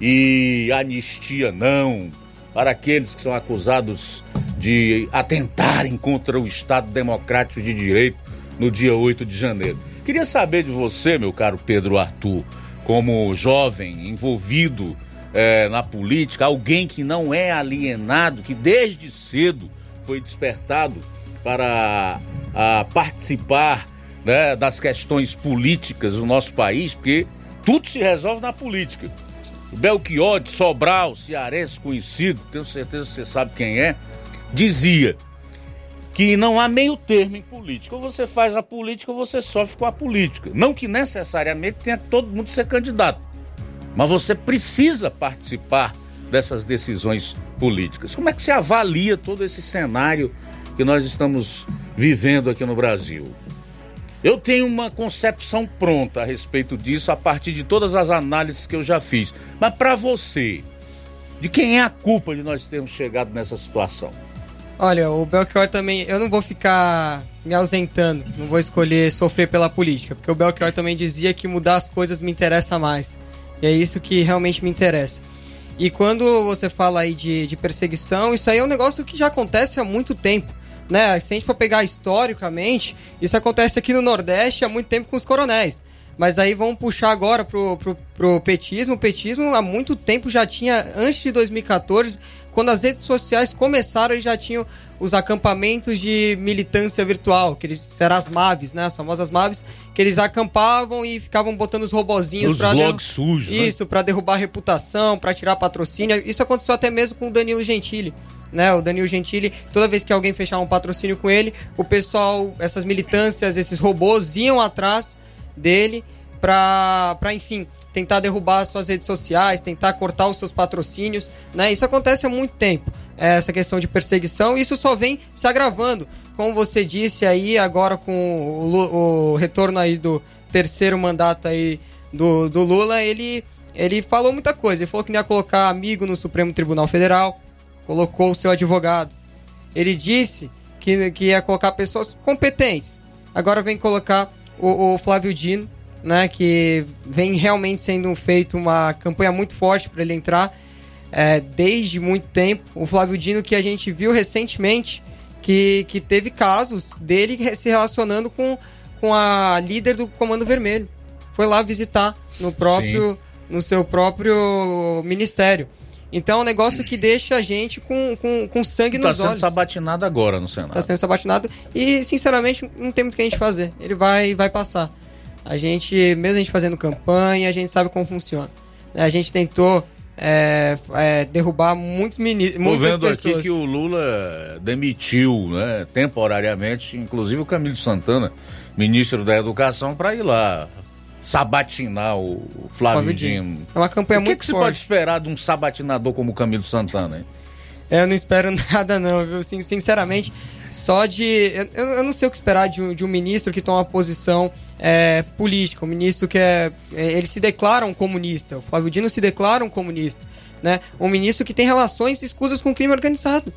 e anistia não para aqueles que são acusados de atentarem contra o Estado Democrático de Direito no dia 8 de janeiro. Queria saber de você, meu caro Pedro Arthur, como jovem envolvido é, na política, alguém que não é alienado, que desde cedo foi despertado para a, participar né, das questões políticas do nosso país, porque tudo se resolve na política. O Belchior de Sobral, cearense conhecido, tenho certeza que você sabe quem é, dizia que não há meio termo em política. Ou você faz a política ou você sofre com a política. Não que necessariamente tenha todo mundo ser candidato, mas você precisa participar dessas decisões políticas. Como é que você avalia todo esse cenário que nós estamos vivendo aqui no Brasil? Eu tenho uma concepção pronta a respeito disso a partir de todas as análises que eu já fiz. Mas para você, de quem é a culpa de nós termos chegado nessa situação? Olha, o Belchior também. Eu não vou ficar me ausentando, não vou escolher sofrer pela política, porque o Belchior também dizia que mudar as coisas me interessa mais. E é isso que realmente me interessa. E quando você fala aí de, de perseguição, isso aí é um negócio que já acontece há muito tempo. Né? Se a gente for pegar historicamente, isso acontece aqui no Nordeste há muito tempo com os coronéis. Mas aí vamos puxar agora pro, pro, pro petismo. O petismo há muito tempo já tinha, antes de 2014, quando as redes sociais começaram, eles já tinham os acampamentos de militância virtual, que eles eram as MAVs, né? As famosas MAVs, que eles acampavam e ficavam botando os robozinhos para blogs sujos, né? Isso, né? para derrubar reputação, para tirar patrocínio. Isso aconteceu até mesmo com o Danilo Gentili. Né, o Danilo Gentili, toda vez que alguém fechava um patrocínio com ele, o pessoal, essas militâncias, esses robôs iam atrás dele para, enfim, tentar derrubar suas redes sociais, tentar cortar os seus patrocínios, né? Isso acontece há muito tempo. É, essa questão de perseguição, isso só vem se agravando. Como você disse aí, agora com o, o retorno aí do terceiro mandato aí do, do Lula, ele, ele falou muita coisa. Ele falou que ia colocar amigo no Supremo Tribunal Federal, colocou o seu advogado. Ele disse que, que ia colocar pessoas competentes. Agora vem colocar o, o Flávio Dino, né, que vem realmente sendo feito uma campanha muito forte para ele entrar é, desde muito tempo. O Flávio Dino que a gente viu recentemente que, que teve casos dele se relacionando com, com a líder do Comando Vermelho. Foi lá visitar no próprio Sim. no seu próprio ministério. Então é um negócio que deixa a gente com, com, com sangue Está nos sendo olhos. sabatinado agora no Senado. Está sendo sabatinado e, sinceramente, não tem muito o que a gente fazer. Ele vai, vai passar. A gente, mesmo a gente fazendo campanha, a gente sabe como funciona. A gente tentou é, é, derrubar muitos ministros. Muitas vendo pessoas. aqui que o Lula demitiu, né, temporariamente, inclusive o Camilo Santana, ministro da Educação, para ir lá sabatinar o Flávio Dino. É uma campanha o que muito que se forte. pode esperar de um sabatinador como o Camilo Santana, hein? Eu não espero *laughs* nada, não, viu? Sin- Sinceramente, só de. Eu, eu não sei o que esperar de um, de um ministro que toma uma posição é, política, um ministro que é. é, Ele se declara um comunista. O Flávio Dino se declara um comunista. Né? Um ministro que tem relações escusas com o crime organizado.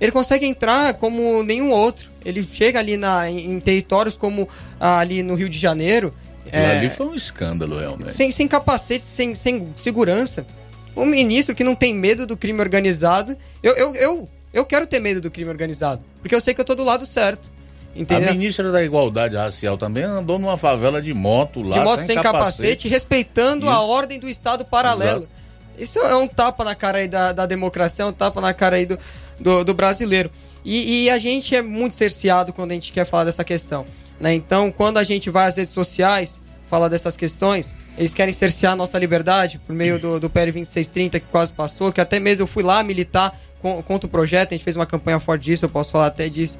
Ele consegue entrar como nenhum outro. Ele chega ali na, em, em territórios como ah, ali no Rio de Janeiro. É, ali foi um escândalo, realmente. sem, sem capacete, sem, sem segurança. Um ministro que não tem medo do crime organizado. Eu, eu, eu, eu quero ter medo do crime organizado. Porque eu sei que eu tô do lado certo. Entendeu? A ministra da Igualdade Racial também andou numa favela de moto lá, de moto sem, capacete, respeitando a Isso. ordem do Estado paralelo. Exato. Isso é um tapa na cara aí da, da democracia, é um tapa na cara aí do, do, do brasileiro. E, e a gente é muito cerceado quando a gente quer falar dessa questão. Né? Então, quando a gente vai às redes sociais falar dessas questões, eles querem cercear a nossa liberdade por meio do, do PL 2630 que quase passou, que até mesmo eu fui lá militar con- contra o projeto, a gente fez uma campanha forte disso, eu posso falar até disso.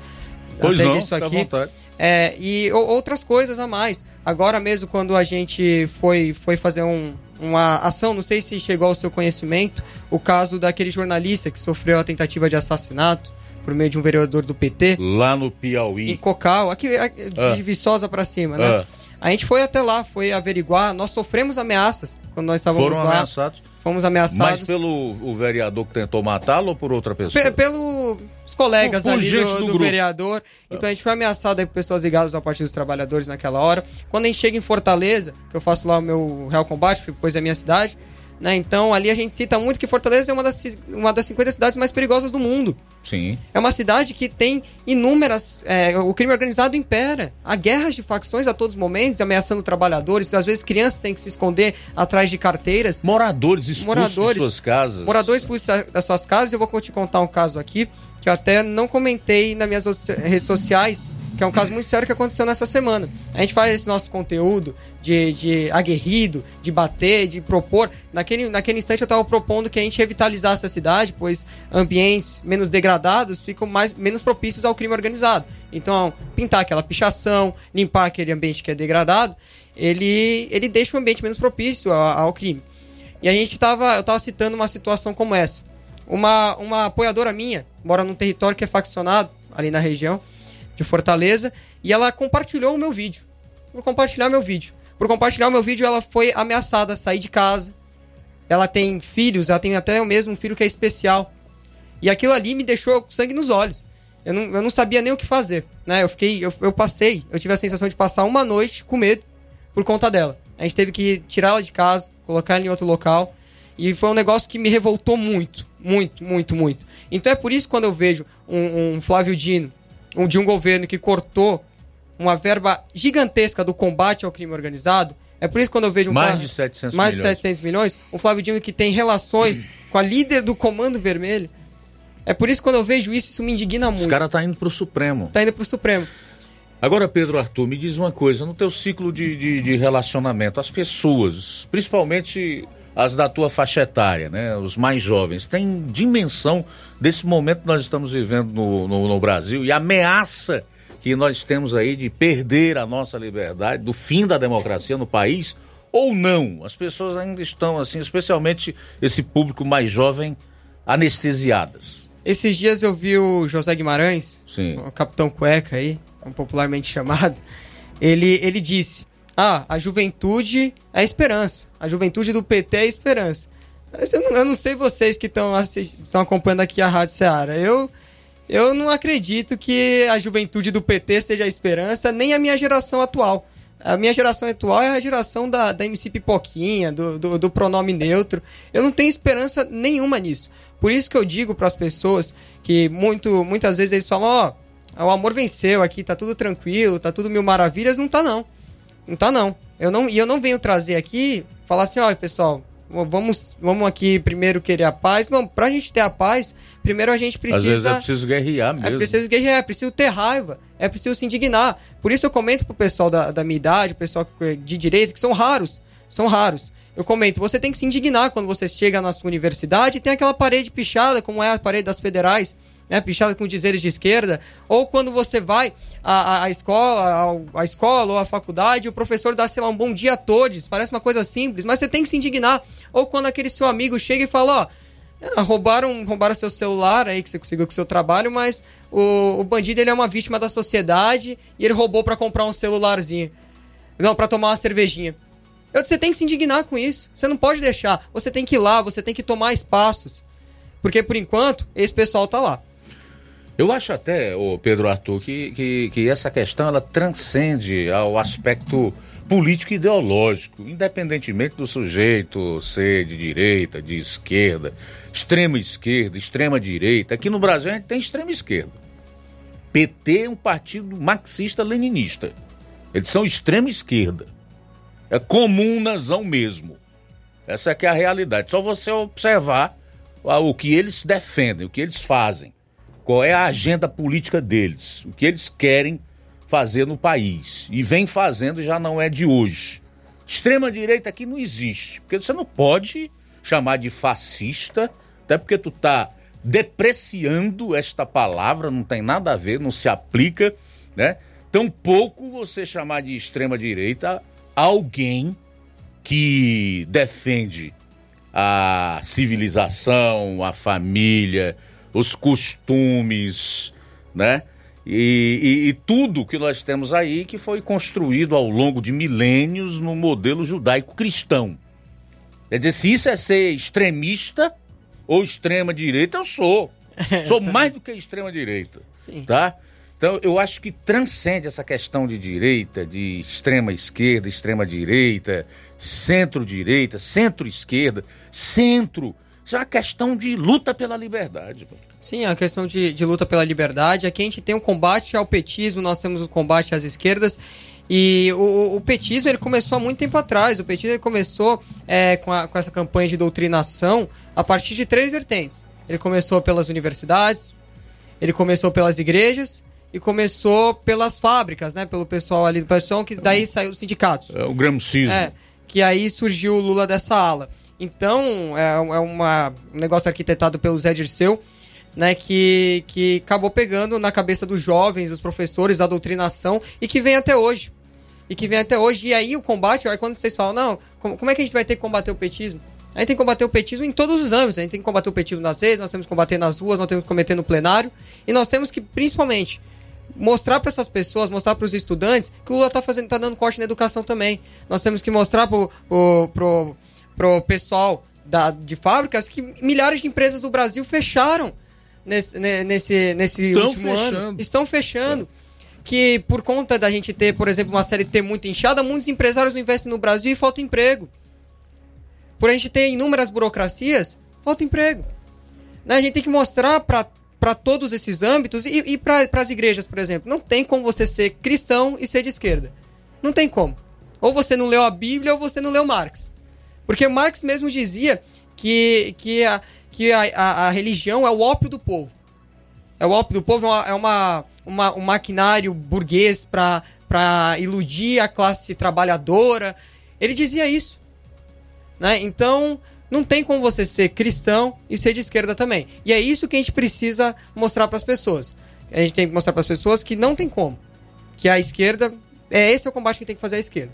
Pois até não, disso fica à aqui. vontade. É, e outras coisas a mais. Agora mesmo, quando a gente foi, foi fazer um- uma ação, não sei se chegou ao seu conhecimento, o caso daquele jornalista que sofreu a tentativa de assassinato por meio de um vereador do PT. Lá no Piauí. Em Cocal, aqui, aqui Ah. de Viçosa pra cima, né? Ah. A gente foi até lá, foi averiguar, nós sofremos ameaças quando nós estávamos Foram lá. ameaçados. Fomos ameaçados. Mas pelo o vereador que tentou matá-lo ou por outra pessoa? Pe- pelos colegas Por- por ali do, do do vereador. Então a gente foi ameaçado aí por pessoas ligadas ao Partido dos Trabalhadores naquela hora. Quando a gente chega em Fortaleza, que eu faço lá o meu Real Combate, depois é a minha cidade, né? Então ali a gente cita muito que Fortaleza é uma das, uma das 50 cidades mais perigosas do mundo. Sim. É uma cidade que tem inúmeras. é, o crime organizado impera. Há guerras de facções a todos os momentos, ameaçando trabalhadores. Às vezes crianças têm que se esconder atrás de carteiras. Moradores expulsos de suas casas. Moradores expulsos da- das suas casas. Eu vou te contar um caso aqui que eu até não comentei nas minhas redes sociais. Que é um caso muito sério que aconteceu nessa semana. A gente faz esse nosso conteúdo de, de aguerrido, de bater, de propor. Naquele, naquele instante eu estava propondo que a gente revitalizasse a cidade, pois ambientes menos degradados ficam mais, menos propícios ao crime organizado. Então, pintar aquela pichação, limpar aquele ambiente que é degradado, ele, ele deixa o ambiente menos propício ao, ao crime. E a gente tava, eu tava citando uma situação como essa. Uma, uma apoiadora minha mora num território que é faccionado, ali na região de Fortaleza, e ela compartilhou o meu vídeo. Por compartilhar meu vídeo. Por compartilhar meu vídeo, ela foi ameaçada a sair de casa. Ela tem filhos, ela tem até o mesmo filho que é especial. E aquilo ali me deixou com sangue nos olhos. Eu não, eu não sabia nem o que fazer, né? Eu fiquei, eu, eu passei, eu tive a sensação de passar uma noite com medo por conta dela. A gente teve que tirar ela de casa, colocar ela em outro local. E foi um negócio que me revoltou muito, muito, muito, muito. Então é por isso que quando eu vejo um, um Flávio Dino, um, de um governo que cortou uma verba gigantesca do combate ao crime organizado, é por isso que quando eu vejo um Mais Flávio- de 700 mais de milhões. 700 milhões, o Flávio Dino que tem relações *clears throat* com a líder do Comando Vermelho, é por isso que quando eu vejo isso, isso me indigna muito. Os caras tá indo pro Supremo. Tá indo pro Supremo. Agora, Pedro Arthur, me diz uma coisa, no teu ciclo de, de, de relacionamento, as pessoas, principalmente as da tua faixa etária, né, os mais jovens, têm dimensão desse momento que nós estamos vivendo no, no, no Brasil e a ameaça que nós temos aí de perder a nossa liberdade, do fim da democracia no país, ou não? As pessoas ainda estão assim, especialmente esse público mais jovem, anestesiadas. Esses dias eu vi o José Guimarães, Sim. o Capitão Cueca aí, popularmente *laughs* chamado, ele, ele disse: Ah, a juventude é a esperança. A juventude do PT é a esperança. Eu não, eu não sei vocês que estão acompanhando aqui a Rádio Seara. Eu, eu não acredito que a juventude do PT seja a esperança, nem a minha geração atual. A minha geração atual é a geração da, da MC Pipoquinha, do, do, do pronome neutro. Eu não tenho esperança nenhuma nisso. Por isso que eu digo para as pessoas que muito, muitas vezes eles falam: Ó, o amor venceu aqui, tá tudo tranquilo, tá tudo mil maravilhas. Não tá, não. Não tá, não. Eu não e eu não venho trazer aqui, falar assim: ó, pessoal, vamos, vamos aqui primeiro querer a paz. Não, pra gente ter a paz, primeiro a gente precisa. Às vezes é preciso guerrear mesmo. É preciso guerrear, é preciso ter raiva, é preciso se indignar. Por isso eu comento pro pessoal da, da minha idade, o pessoal de direita, que são raros. São raros. Eu comento, você tem que se indignar quando você chega na sua universidade e tem aquela parede pichada, como é a parede das federais, né, pichada com dizeres de esquerda, ou quando você vai à, à escola, à, à escola ou à faculdade, o professor dá, sei lá, um bom dia a todos, parece uma coisa simples, mas você tem que se indignar. Ou quando aquele seu amigo chega e fala, ó, ah, roubaram, roubaram seu celular aí que você conseguiu com o seu trabalho, mas o, o bandido ele é uma vítima da sociedade e ele roubou para comprar um celularzinho. Não, para tomar uma cervejinha. Você tem que se indignar com isso. Você não pode deixar. Você tem que ir lá, você tem que tomar espaços. Porque, por enquanto, esse pessoal tá lá. Eu acho até, o Pedro Arthur, que, que, que, essa questão ela transcende ao aspecto político e ideológico, independentemente do sujeito ser de direita, de esquerda, extrema esquerda, extrema direita. Aqui no Brasil a gente tem extrema esquerda. PT é um partido marxista-leninista. Eles são extrema esquerda. É comunazão mesmo. Essa é é a realidade. Só você observar o que eles defendem, o que eles fazem, qual é a agenda política deles, o que eles querem fazer no país. E vem fazendo já não é de hoje. Extrema direita aqui não existe, porque você não pode chamar de fascista, até porque tu tá depreciando esta palavra, não tem nada a ver, não se aplica, né? Tampouco você chamar de extrema direita alguém que defende a civilização, a família, os costumes, né? E, e, e, tudo que nós temos aí que foi construído ao longo de milênios no modelo judaico-cristão. Quer dizer, se isso é ser extremista ou extrema-direita, eu sou. *laughs* Sou mais do que extrema-direita. Tá? Então, eu acho que transcende essa questão de direita, de extrema esquerda, extrema direita, centro-direita, centro-esquerda, centro. Isso é uma questão de luta pela liberdade. Sim, é uma questão de, de luta pela liberdade. Aqui a gente tem um combate ao petismo, nós temos o um combate às esquerdas. E o, o, petismo ele começou há muito tempo atrás. O petismo ele começou é, com, a, com essa campanha de doutrinação a partir de três vertentes. Ele começou pelas universidades, ele começou pelas igrejas e começou pelas fábricas, né? Pelo pessoal ali do pessoal, que daí saiu os sindicatos. É o gramscismo. É, que aí surgiu o Lula dessa ala. Então, é, é uma, um negócio arquitetado pelo Zé Dirceu, né, que, que acabou pegando na cabeça dos jovens, dos professores, a doutrinação, e que vem até hoje. E que vem até hoje. E aí o combate, aí quando vocês falam, não, como, como é que a gente vai ter que combater o petismo? A gente tem que combater o petismo em todos os âmbitos. A gente tem que combater o petismo nas redes, nós temos que combater nas ruas, nós temos que combater no plenário. E nós temos que, principalmente, mostrar para essas pessoas, mostrar para os estudantes que o Lula está fazendo, tá dando corte na educação também. Nós temos que mostrar pro, pro, pro, pro pessoal da, de fábricas que milhares de empresas do Brasil fecharam nesse, nesse, nesse último fechando. ano. Estão fechando. É. Que por conta da gente ter, por exemplo, uma série T muito inchada, muitos empresários não investem no Brasil e falta emprego. Por a gente ter inúmeras burocracias, falta emprego. Né? A gente tem que mostrar para para todos esses âmbitos e, e para as igrejas, por exemplo. Não tem como você ser cristão e ser de esquerda. Não tem como. Ou você não leu a Bíblia ou você não leu Marx. Porque Marx mesmo dizia que, que, a, que a, a, a religião é o ópio do povo. É o ópio do povo, é uma, uma um maquinário burguês para iludir a classe trabalhadora. Ele dizia isso. Né? Então, não tem como você ser cristão e ser de esquerda também. E é isso que a gente precisa mostrar para as pessoas. A gente tem que mostrar para as pessoas que não tem como. Que a esquerda. É esse é o combate que tem que fazer a esquerda.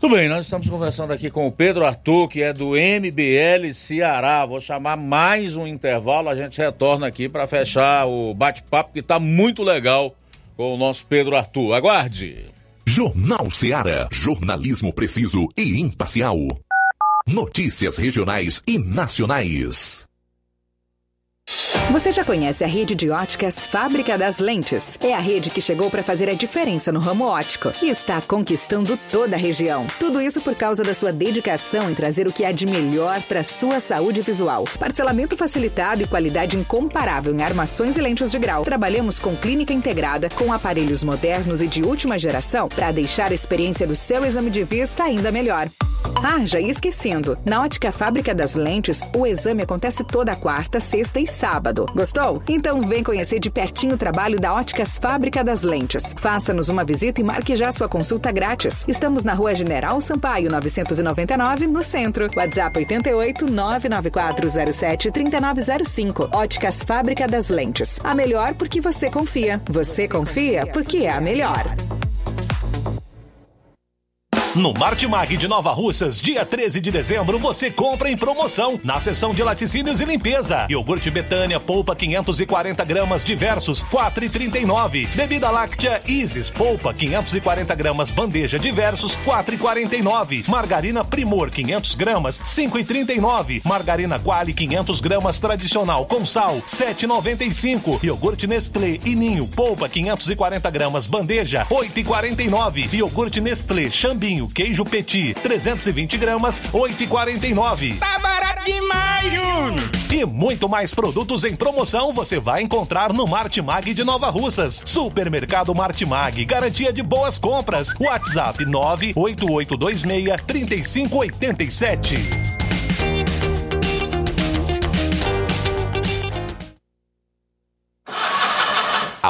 Tudo bem, nós estamos conversando aqui com o Pedro Arthur, que é do MBL Ceará. Vou chamar mais um intervalo, a gente retorna aqui para fechar o bate-papo que está muito legal com o nosso Pedro Arthur. Aguarde! Jornal Ceará, jornalismo preciso e imparcial. Notícias regionais e nacionais. Você já conhece a rede de óticas Fábrica das Lentes? É a rede que chegou para fazer a diferença no ramo óptico e está conquistando toda a região. Tudo isso por causa da sua dedicação em trazer o que há de melhor para sua saúde visual. Parcelamento facilitado e qualidade incomparável em armações e lentes de grau. Trabalhamos com clínica integrada, com aparelhos modernos e de última geração para deixar a experiência do seu exame de vista ainda melhor. Ah, já ia esquecendo. Na Ótica Fábrica das Lentes, o exame acontece toda quarta, sexta e sábado. Gostou? Então vem conhecer de pertinho o trabalho da Óticas Fábrica das Lentes. Faça-nos uma visita e marque já sua consulta grátis. Estamos na Rua General Sampaio, 999, no centro. WhatsApp 88 99407 3905. Óticas Fábrica das Lentes. A melhor porque você confia. Você confia porque é a melhor. No Martimag de Nova Russas, dia 13 de dezembro, você compra em promoção na seção de laticínios e limpeza. Iogurte Betânia, polpa 540 gramas, diversos, 4,39. Bebida láctea Isis, polpa 540 gramas, bandeja, diversos, 4,49. Margarina Primor, 500 gramas, 5,39. Margarina Quali, 500 gramas, tradicional, com sal, 7,95. Iogurte Nestlé e Ninho, polpa 540 gramas, bandeja, 8,49. Iogurte Nestlé, Chambinho, queijo petit, 320 gramas, 8,49. Tá barato demais, Júnior! E muito mais produtos em promoção você vai encontrar no Martimag de Nova Russas. Supermercado Martimag, garantia de boas compras. WhatsApp 98826 3587.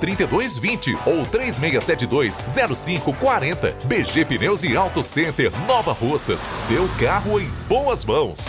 3220 ou 3672 0540. BG Pneus e Auto Center Nova Russas. Seu carro em boas mãos.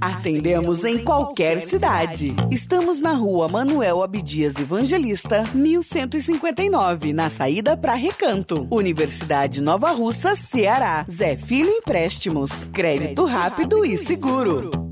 Atendemos em qualquer cidade. Estamos na rua Manuel Abdias Evangelista, 1159, na saída para Recanto. Universidade Nova Russa, Ceará. Zé Filho Empréstimos. Crédito rápido e seguro.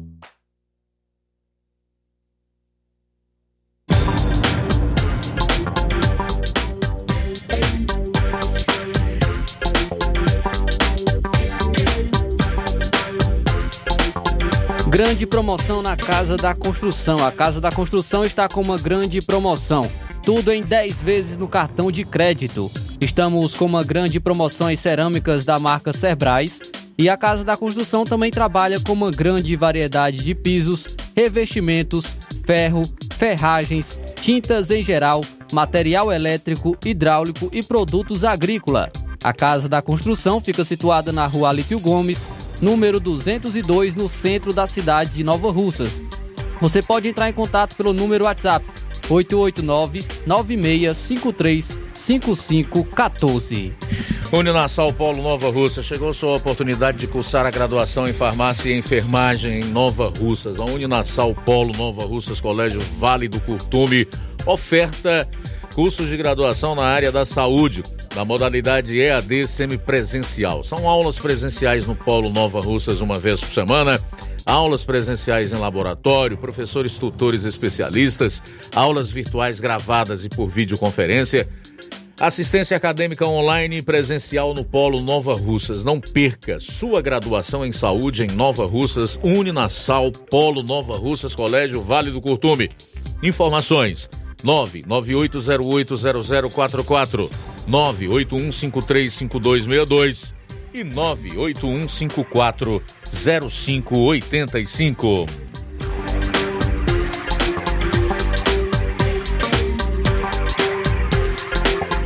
Grande promoção na Casa da Construção. A Casa da Construção está com uma grande promoção. Tudo em 10 vezes no cartão de crédito. Estamos com uma grande promoção em cerâmicas da marca Cerbrais. E a Casa da Construção também trabalha com uma grande variedade de pisos, revestimentos, ferro, ferragens, tintas em geral, material elétrico, hidráulico e produtos agrícola. A Casa da Construção fica situada na rua Alípio Gomes, número 202, no centro da cidade de Nova Russas. Você pode entrar em contato pelo número WhatsApp 889-9653-5514. Uninassal Polo Nova Russa, chegou sua oportunidade de cursar a graduação em farmácia e enfermagem em Nova Russas. A Uninassal Polo Nova Russas, Colégio Vale do Curtume, oferta cursos de graduação na área da saúde, na modalidade EAD semipresencial. São aulas presenciais no Polo Nova Russas uma vez por semana, aulas presenciais em laboratório, professores tutores especialistas, aulas virtuais gravadas e por videoconferência. Assistência acadêmica online e presencial no Polo Nova Russas. Não perca sua graduação em saúde em Nova Russas, Uninasal, Polo Nova Russas, Colégio Vale do Curtume. Informações 998080044, 981535262 e 981540585.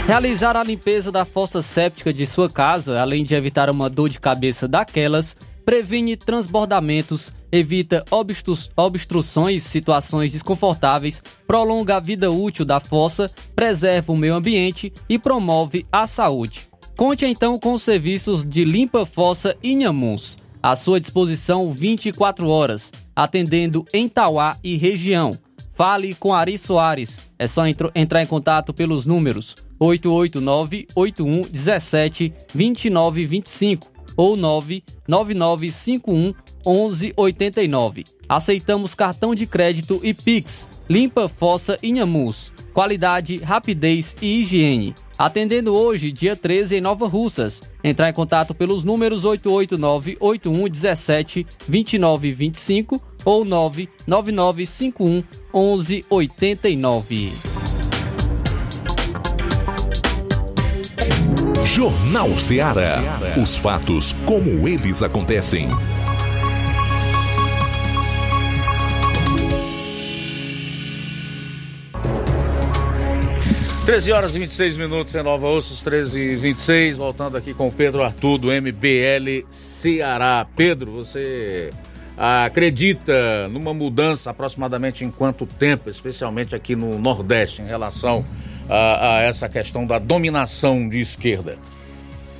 Realizar a limpeza da fossa séptica de sua casa, além de evitar uma dor de cabeça daquelas, previne transbordamentos, evita obstru obstruções, situações desconfortáveis, prolonga a vida útil da fossa, preserva o meio ambiente e promove a saúde. Conte então com os serviços de limpa fossa Inhamuns, à sua disposição 24 horas, atendendo em Tauá e região. Fale com Ari Soares. É só entrar em contato pelos números 889-8117-2925 ou 99951-1189. Aceitamos cartão de crédito e Pix. Limpa Fossa Inhamus. Qualidade, rapidez e higiene. Atendendo hoje, dia 13, em Nova Russas. Entrar em contato pelos números 889-8117-2925 ou 99951-1189. Jornal Ceará. Os fatos como eles acontecem. Treze horas e 26 minutos em Nova Ossos, 13 e 26, voltando aqui com o Pedro Arthur do MBL Ceará. Pedro, você acredita numa mudança aproximadamente em quanto tempo, especialmente aqui no Nordeste, em relação a, a essa questão da dominação de esquerda?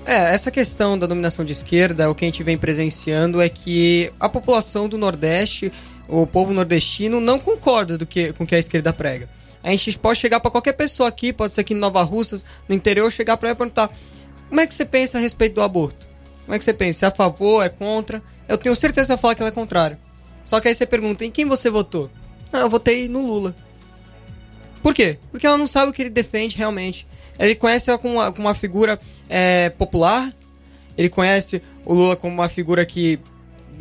É, essa questão da dominação de esquerda, o que a gente vem presenciando é que a população do Nordeste, o povo nordestino, não concorda do que, com o que a esquerda prega. A gente pode chegar para qualquer pessoa aqui, pode ser aqui em Nova Russas, no interior, chegar para ela e perguntar: como é que você pensa a respeito do aborto? Como é que você pensa? É a favor? É contra? Eu tenho certeza que vai falar que ela é contrária. Só que aí você pergunta: em quem você votou? Não, eu votei no Lula. Por quê? Porque ela não sabe o que ele defende realmente. Ele conhece ela como uma, como uma figura é, popular, ele conhece o Lula como uma figura que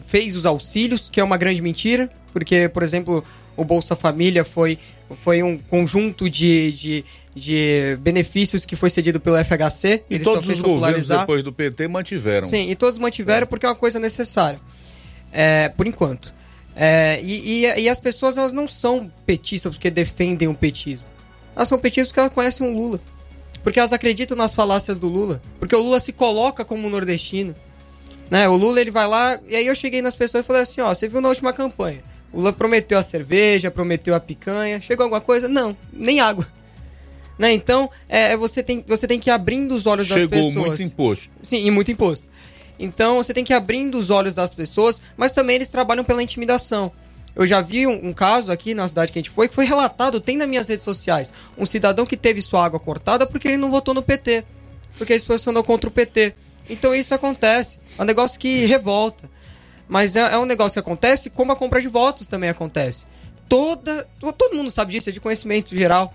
fez os auxílios, que é uma grande mentira, porque, por exemplo, o Bolsa Família foi, foi um conjunto de, de, de benefícios que foi cedido pelo FHC. E todos os governos depois do PT mantiveram. Sim, e todos mantiveram porque é uma coisa necessária. É, por enquanto. É, e, e, e as pessoas elas não são petistas porque defendem o petismo. Elas são petistas porque elas conhecem o Lula. Porque elas acreditam nas falácias do Lula. Porque o Lula se coloca como nordestino. Né? O Lula ele vai lá. E aí eu cheguei nas pessoas e falei assim: ó, você viu na última campanha. O Lula prometeu a cerveja, prometeu a picanha. Chegou alguma coisa? Não, nem água. Né? Então, é, você, tem, você tem que ir abrindo os olhos das Chegou pessoas. muito imposto. Sim, e muito imposto. Então você tem que ir abrindo os olhos das pessoas, mas também eles trabalham pela intimidação. Eu já vi um, um caso aqui na cidade que a gente foi, que foi relatado, tem nas minhas redes sociais. Um cidadão que teve sua água cortada porque ele não votou no PT. Porque ele se posicionou contra o PT. Então isso acontece. É um negócio que revolta. Mas é, é um negócio que acontece como a compra de votos também acontece. Toda. Todo mundo sabe disso, é de conhecimento geral.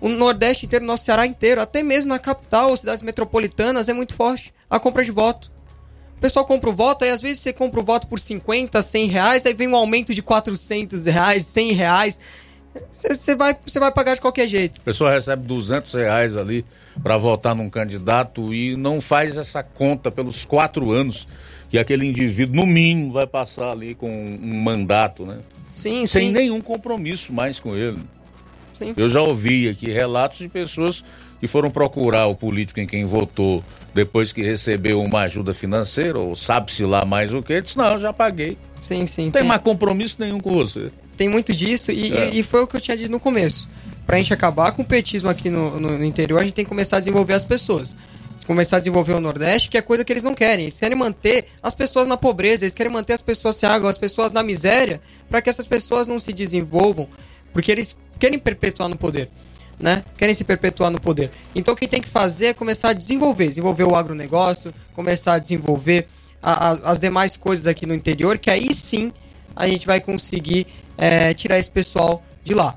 O Nordeste inteiro, nosso Ceará inteiro, até mesmo na capital, cidades metropolitanas, é muito forte a compra de voto. O pessoal compra o voto, aí às vezes você compra o voto por 50, 100 reais, aí vem um aumento de 400 reais, 100 reais. Você vai, vai pagar de qualquer jeito. A pessoa recebe 200 reais ali para votar num candidato e não faz essa conta pelos quatro anos que aquele indivíduo, no mínimo, vai passar ali com um mandato, né? Sim, Sem sim. nenhum compromisso mais com ele. Sim. Eu já ouvi aqui relatos de pessoas que foram procurar o político em quem votou depois que recebeu uma ajuda financeira, ou sabe-se lá mais o que, disse, não, eu já paguei. Sim, sim. Não tem mais compromisso nenhum com você. Tem muito disso e, É. e- e foi o que eu tinha dito no começo. Pra gente acabar com o petismo aqui no, no- no interior, a gente tem que começar a desenvolver as pessoas. Começar a desenvolver o Nordeste, que é coisa que eles não querem. Eles querem manter as pessoas na pobreza, eles querem manter as pessoas sem água, as pessoas na miséria, para que essas pessoas não se desenvolvam, porque eles querem perpetuar no poder. Né? Querem se perpetuar no poder. Então, o que tem que fazer é começar a desenvolver. Desenvolver o agronegócio, começar a desenvolver a- a- as demais coisas aqui no interior, que aí sim a gente vai conseguir é, tirar esse pessoal de lá.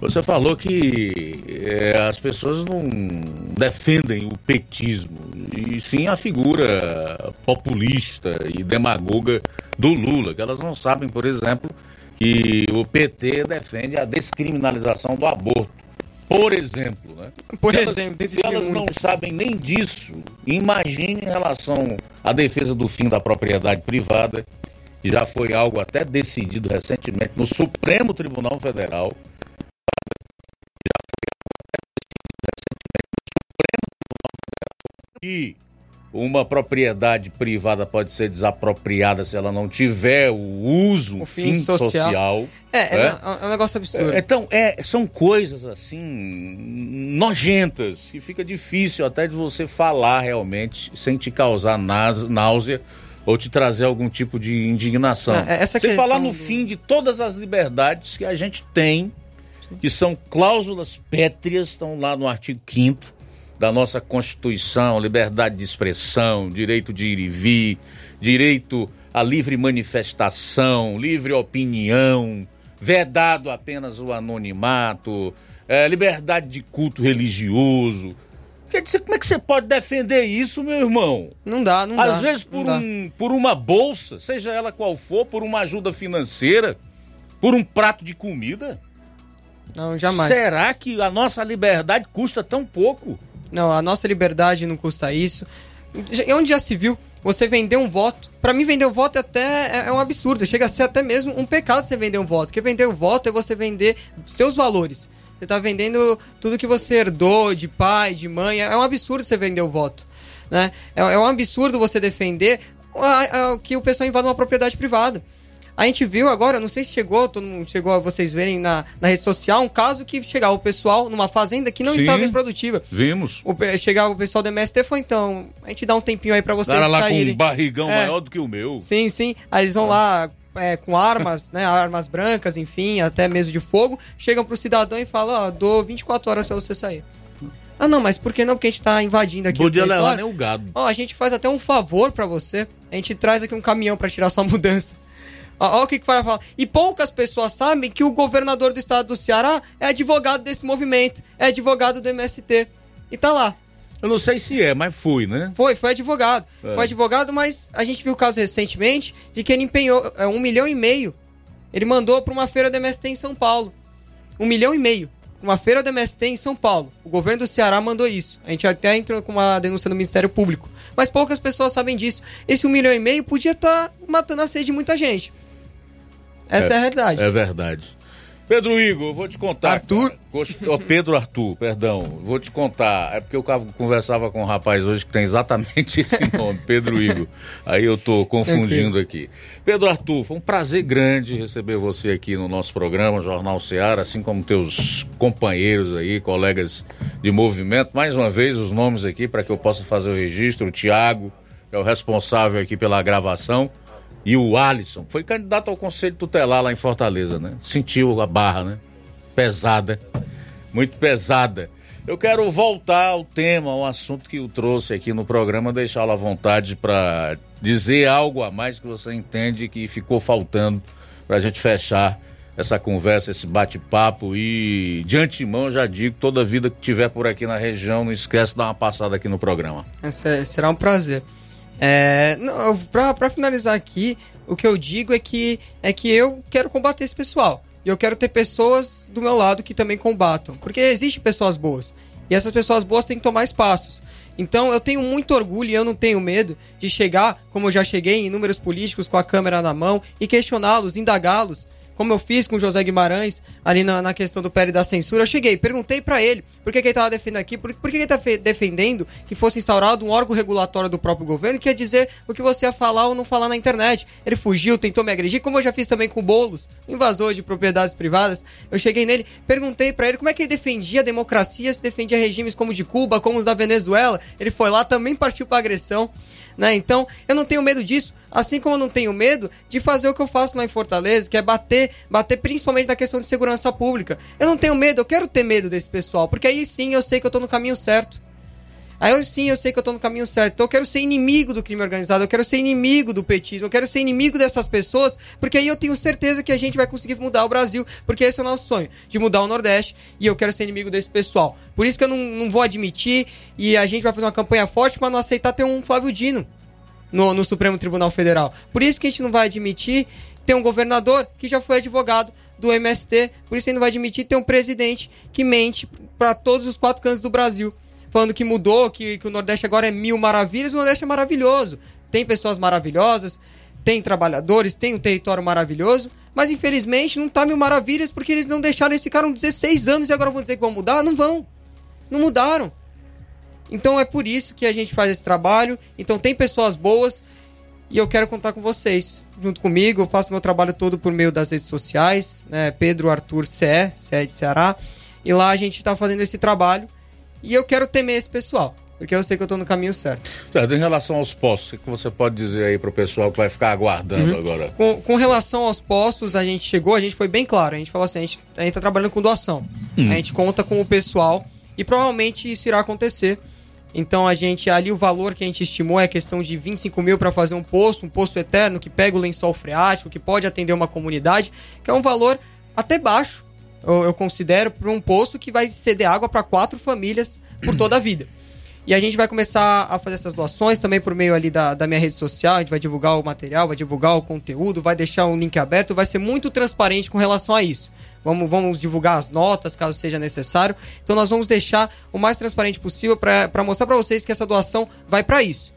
Você falou que é, as pessoas não defendem o petismo, e sim a figura populista e demagoga do Lula, que elas não sabem, por exemplo, que o PT defende a descriminalização do aborto. Por exemplo, né? Por se elas, exemplo, se elas não sabem nem disso, imagine em relação à defesa do fim da propriedade privada, que já foi algo até decidido recentemente no Supremo Tribunal Federal. E uma propriedade privada pode ser desapropriada se ela não tiver o uso, o fim, fim social. social. É, é, é, um negócio absurdo. É, então, é, são coisas assim nojentas que fica difícil até de você falar realmente sem te causar náusea ou te trazer algum tipo de indignação. É, essa Sem falar no do... fim de todas as liberdades que a gente tem, que são cláusulas pétreas, estão lá no artigo 5 da nossa Constituição, liberdade de expressão, direito de ir e vir, direito à livre manifestação, livre opinião, vedado apenas o anonimato, é, liberdade de culto religioso. Quer dizer, como é que você pode defender isso, meu irmão? Não dá, não Às dá. Às vezes por, um, por uma bolsa, seja ela qual for, por uma ajuda financeira, por um prato de comida. Não, jamais. Será que a nossa liberdade custa tão pouco? Não, a nossa liberdade não custa isso. Onde já se viu você vender um voto? Para mim, vender um voto é até é um absurdo. Chega a ser até mesmo um pecado você vender um voto. Porque vender um voto é você vender seus valores. Você tá vendendo tudo que você herdou de pai, de mãe. É um absurdo você vender o voto. Né? É, é um absurdo você defender que o pessoal invada uma propriedade privada. A gente viu agora, não sei se chegou, todo mundo chegou a vocês verem na, na rede social, um caso que chegava o pessoal numa fazenda que não Sim, estava improdutiva. Vimos. O, chegava o pessoal do MST foi então, a gente dá um tempinho aí para vocês Cara lá saírem. com um barrigão é, maior do que o meu. Sim, sim. Aí eles vão lá é, com armas, né, armas brancas, enfim, até mesmo de fogo, chegam pro cidadão e falam, ó, oh, dou 24 horas para você sair. Ah, não, mas por que não? Porque a gente tá invadindo aqui Podia levar nem o gado. Ó, a gente faz até um favor para você. A gente traz aqui um caminhão para tirar sua *laughs* mudança. Olha o que que vai falar. E poucas pessoas sabem que o governador do estado do Ceará é advogado desse movimento, é advogado do MST. E tá lá. Eu não sei se é, mas fui, né? Foi, foi advogado. É. Foi advogado, mas a gente viu o caso recentemente de que ele empenhou é, um milhão e meio. Ele mandou para uma feira do MST em São Paulo. Um milhão e meio. Uma feira do MST em São Paulo. O governo do Ceará mandou isso. A gente até entrou com uma denúncia no Ministério Público. Mas poucas pessoas sabem disso. Esse um milhão e meio podia estar tá matando a sede de muita gente. Essa é, é a realidade. É verdade. Pedro Igor, vou te contar. Arthur? Oh, Pedro Arthur, perdão. Vou te contar. É porque eu conversava com um rapaz hoje que tem exatamente *laughs* esse nome, Pedro Igor. Aí eu tô confundindo aqui. Pedro Arthur, foi um prazer grande receber você aqui no nosso programa, Jornal Ceará, assim como teus companheiros aí, colegas de movimento. Mais uma vez, os nomes aqui para que eu possa fazer o registro. O Tiago, que é o responsável aqui pela gravação e o Alisson foi candidato ao Conselho Tutelar lá em Fortaleza, né? Sentiu a barra, né? Pesada, muito pesada. Eu quero voltar ao tema, ao assunto que o trouxe aqui no programa, deixá-lo à vontade para dizer algo a mais que você entende que ficou faltando para a gente fechar essa conversa, esse bate-papo e de antemão já digo, toda vida que tiver por aqui na região, não esquece de dar uma passada aqui no programa. É, será um prazer. É, pra, finalizar aqui, o que eu digo é que, é que eu quero combater esse pessoal. E eu quero ter pessoas do meu lado que também combatam. Porque existem pessoas boas. E essas pessoas boas têm que tomar espaços. Então eu tenho muito orgulho e eu não tenho medo de chegar, como eu já cheguei em inúmeros políticos com a câmera na mão, e questioná-los, indagá-los como eu fiz com o José Guimarães, ali na, na questão do pé da censura, eu cheguei, perguntei para ele por que, que ele estava defendendo aqui, por, por que, que ele tá defendendo que fosse instaurado um órgão regulatório do próprio governo que ia dizer o que você ia falar ou não falar na internet. Ele fugiu, tentou me agredir, como eu já fiz também com o Boulos, invasor de propriedades privadas. Eu cheguei nele, perguntei para ele como é que ele defendia a democracia, se defendia regimes como o de Cuba, como os da Venezuela. Ele foi lá, também partiu para agressão. Né? Então, eu não tenho medo disso, assim como eu não tenho medo de fazer o que eu faço lá em Fortaleza, que é bater, bater principalmente na questão de segurança pública. Eu não tenho medo, eu quero ter medo desse pessoal, porque aí sim eu sei que eu tô no caminho certo. Aí eu, sim, eu sei que eu tô no caminho certo. Então eu quero ser inimigo do crime organizado, eu quero ser inimigo do petismo, eu quero ser inimigo dessas pessoas, porque aí eu tenho certeza que a gente vai conseguir mudar o Brasil, porque esse é o nosso sonho, de mudar o Nordeste, e eu quero ser inimigo desse pessoal. Por isso que eu não, não vou admitir, e a gente vai fazer uma campanha forte para não aceitar ter um Flávio Dino no, no Supremo Tribunal Federal. Por isso que a gente não vai admitir ter um governador que já foi advogado do MST, por isso a gente não vai admitir ter um presidente que mente para todos os quatro cantos do Brasil falando que mudou, que, que o Nordeste agora é mil maravilhas, o Nordeste é maravilhoso. Tem pessoas maravilhosas, tem trabalhadores, tem um território maravilhoso, mas infelizmente não tá mil maravilhas porque eles não deixaram, eles ficaram 16 anos e agora vão dizer que vão mudar? Não vão. Não mudaram. Então é por isso que a gente faz esse trabalho. Então tem pessoas boas e eu quero contar com vocês. Junto comigo, eu faço meu trabalho todo por meio das redes sociais, né? Pedro Arthur CE, CE de Ceará. E lá a gente está fazendo esse trabalho. E eu quero temer esse pessoal, porque eu sei que eu estou no caminho certo. Certo, em relação aos postos, o que você pode dizer aí para o pessoal que vai ficar aguardando Uhum. agora? Com, com relação aos postos, a gente chegou, a gente foi bem claro. A gente falou assim: a gente, a gente tá trabalhando com doação. Hum. A gente conta com o pessoal e provavelmente isso irá acontecer. Então a gente, ali o valor que a gente estimou é questão de 25 mil para fazer um poço, um poço eterno que pega o lençol freático, que pode atender uma comunidade, que é um valor até baixo, eu, eu considero, para um poço que vai ceder água para quatro famílias por toda a vida. E a gente vai começar a fazer essas doações também por meio ali da, da minha rede social. A gente vai divulgar o material, vai divulgar o conteúdo, vai deixar um link aberto, vai ser muito transparente com relação a isso. Vamos, vamos divulgar as notas, caso seja necessário. Então nós vamos deixar o mais transparente possível para mostrar para vocês que essa doação vai para isso.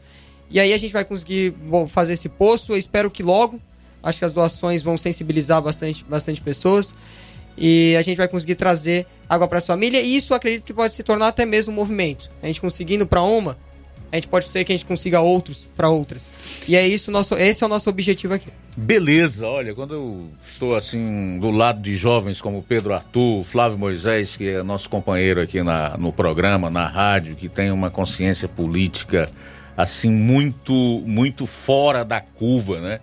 E aí a gente vai conseguir bom, fazer esse poço. Eu espero que logo. Acho que as doações vão sensibilizar bastante, bastante pessoas. E a gente vai conseguir trazer água para a família. E isso acredito que pode se tornar até mesmo um movimento. A gente conseguindo para uma, a gente pode ser que a gente consiga outros para outras. E é isso, nosso, esse é o nosso objetivo aqui. Beleza, olha, quando eu estou assim do lado de jovens como Pedro Arthur, Flávio Moisés, que é nosso companheiro aqui na, no programa, na rádio, que tem uma consciência política assim muito muito fora da curva, né?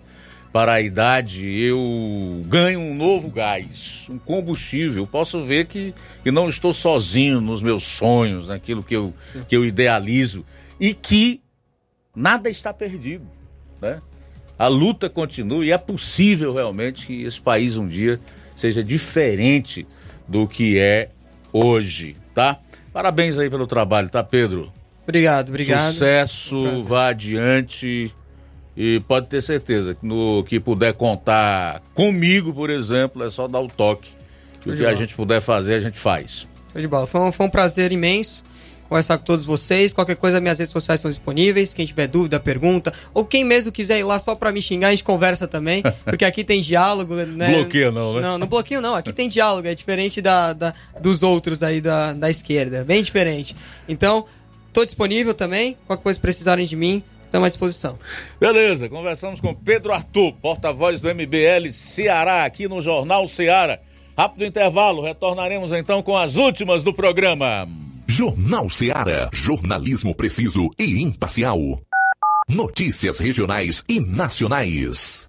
Para a idade, eu ganho um novo gás, um combustível. Posso ver que, que não estou sozinho nos meus sonhos, naquilo que eu, que eu idealizo e que nada está perdido, né? A luta continua e é possível realmente que esse país um dia seja diferente do que é hoje, tá? Parabéns aí pelo trabalho, tá, Pedro? Obrigado, obrigado. Sucesso, vá adiante e pode ter certeza que no que puder contar comigo, por exemplo, é só dar o toque. Que o que a gente puder fazer, a gente faz. Show de bola. Foi um, foi um prazer imenso conversar com todos vocês. Qualquer coisa, minhas redes sociais estão disponíveis. Quem tiver dúvida, pergunta. Ou quem mesmo quiser ir lá só pra me xingar, a gente conversa também. *laughs* Porque aqui tem diálogo, né? Bloqueia não, né? Não, não bloqueio não. Aqui tem diálogo. É diferente da, da- dos outros aí da, da esquerda. Bem diferente. Então, tô disponível também. Qualquer coisa precisarem de mim, estamos à disposição. Beleza, conversamos com Pedro Arthur, porta-voz do MBL Ceará, aqui no Jornal Ceará. Rápido intervalo, retornaremos então com as últimas do programa. Jornal Ceará, jornalismo preciso e imparcial. Notícias regionais e nacionais.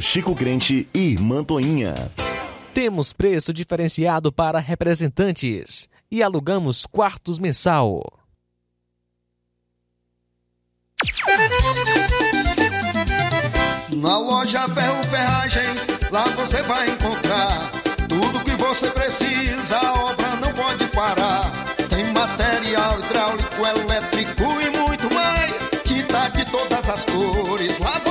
Chico Crente e Mantoinha. Temos preço diferenciado para representantes e alugamos quartos mensal. Na loja Ferro Ferragens, lá você vai encontrar tudo que você precisa, a obra não pode parar. Tem material hidráulico, elétrico e muito mais. Tinta de todas as cores, lá você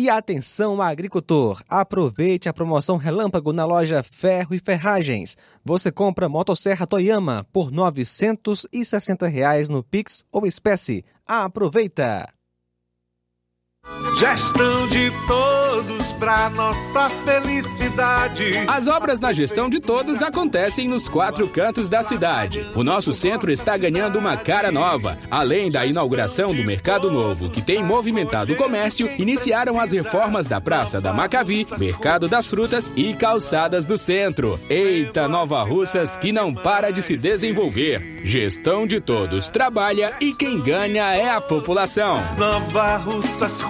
E atenção agricultor, aproveite a promoção relâmpago na loja Ferro e Ferragens. Você compra motosserra Toyama por 960 reais no Pix ou espécie. Aproveita! Gestão de todos para nossa felicidade. As obras na gestão de todos acontecem nos quatro cantos da cidade. O nosso centro está ganhando uma cara nova. Além da inauguração do Mercado Novo, que tem movimentado o comércio, iniciaram as reformas da Praça da Macavi, Mercado das Frutas e Calçadas do Centro. Eita, Nova Russas que não para de se desenvolver. Gestão de todos trabalha e quem ganha é a população. Nova Russas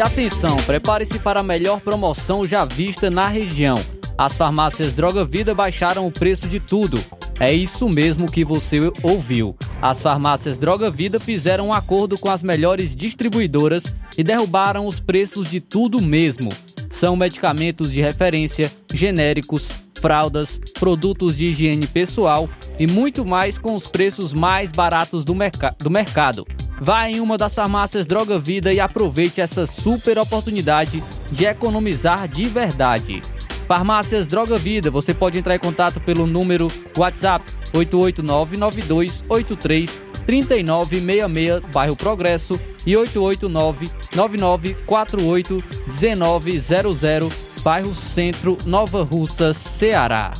E atenção, prepare-se para a melhor promoção já vista na região. As farmácias Droga Vida baixaram o preço de tudo. É isso mesmo que você ouviu. As farmácias Droga Vida fizeram um acordo com as melhores distribuidoras e derrubaram os preços de tudo mesmo. São medicamentos de referência, genéricos, fraldas, produtos de higiene pessoal e muito mais com os preços mais baratos do, merc do mercado. Vá em uma das farmácias Droga Vida e aproveite essa super oportunidade de economizar de verdade. Farmácias Droga Vida, você pode entrar em contato pelo número WhatsApp 8899283 3966, bairro Progresso e 889-9948-1900, bairro Centro, Nova Russa, Ceará.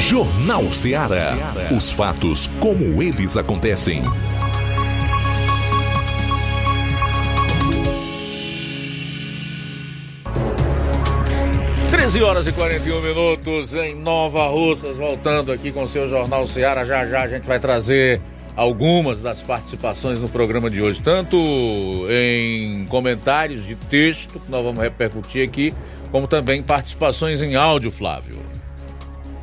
Jornal Ceará. Os fatos como eles acontecem. Treze horas e 41 minutos em Nova Russas, voltando aqui com seu Jornal Ceará. Já já a gente vai trazer algumas das participações no programa de hoje, tanto em comentários de texto, que nós vamos repercutir aqui, como também participações em áudio, Flávio.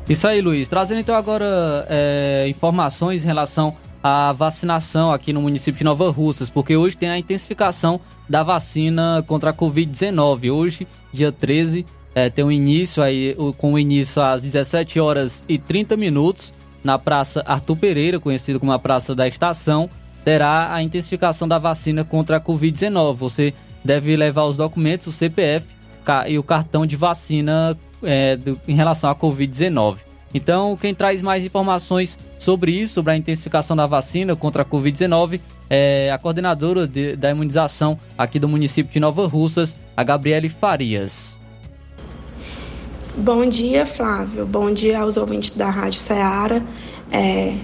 Isso aí, Luiz. Trazendo então agora é, informações em relação à vacinação aqui no município de Nova Russas, porque hoje tem a intensificação da vacina contra a Covid-19. Hoje, dia 13, é, tem o um início aí, com o início às 17 horas e 30 minutos na Praça Arthur Pereira, conhecida como a Praça da Estação, terá a intensificação da vacina contra a Covid-19. Você deve levar os documentos, o CPF e o cartão de vacina é, do, em relação à Covid-19. Então, quem traz mais informações sobre isso, sobre a intensificação da vacina contra a Covid-19, é a coordenadora de, da imunização aqui do município de Nova Russas, a Gabriele Farias. Bom dia, Flávio. Bom dia aos ouvintes da Rádio Ceará. É,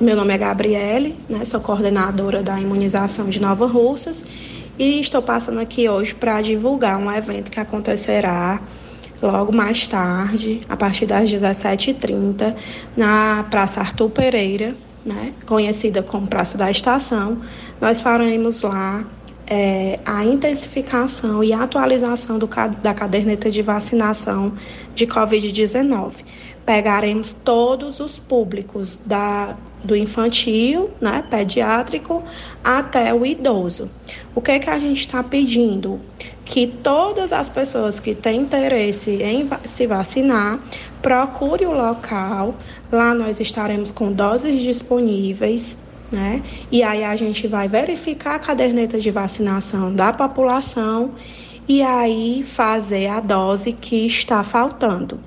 meu nome é Gabriele, né, sou coordenadora da imunização de Nova Russas e estou passando aqui hoje para divulgar um evento que acontecerá logo mais tarde, a partir das 17h30, na Praça Arthur Pereira, né, conhecida como Praça da Estação. Nós faremos lá é, a intensificação e atualização do, da caderneta de vacinação de Covid-19. Pegaremos todos os públicos da, do infantil, né, pediátrico, até o idoso. O que, que a gente está pedindo? Que todas as pessoas que têm interesse em se vacinar, procure o local. Lá nós estaremos com doses disponíveis né? E aí a gente vai verificar a caderneta de vacinação da população e aí fazer a dose que está faltando.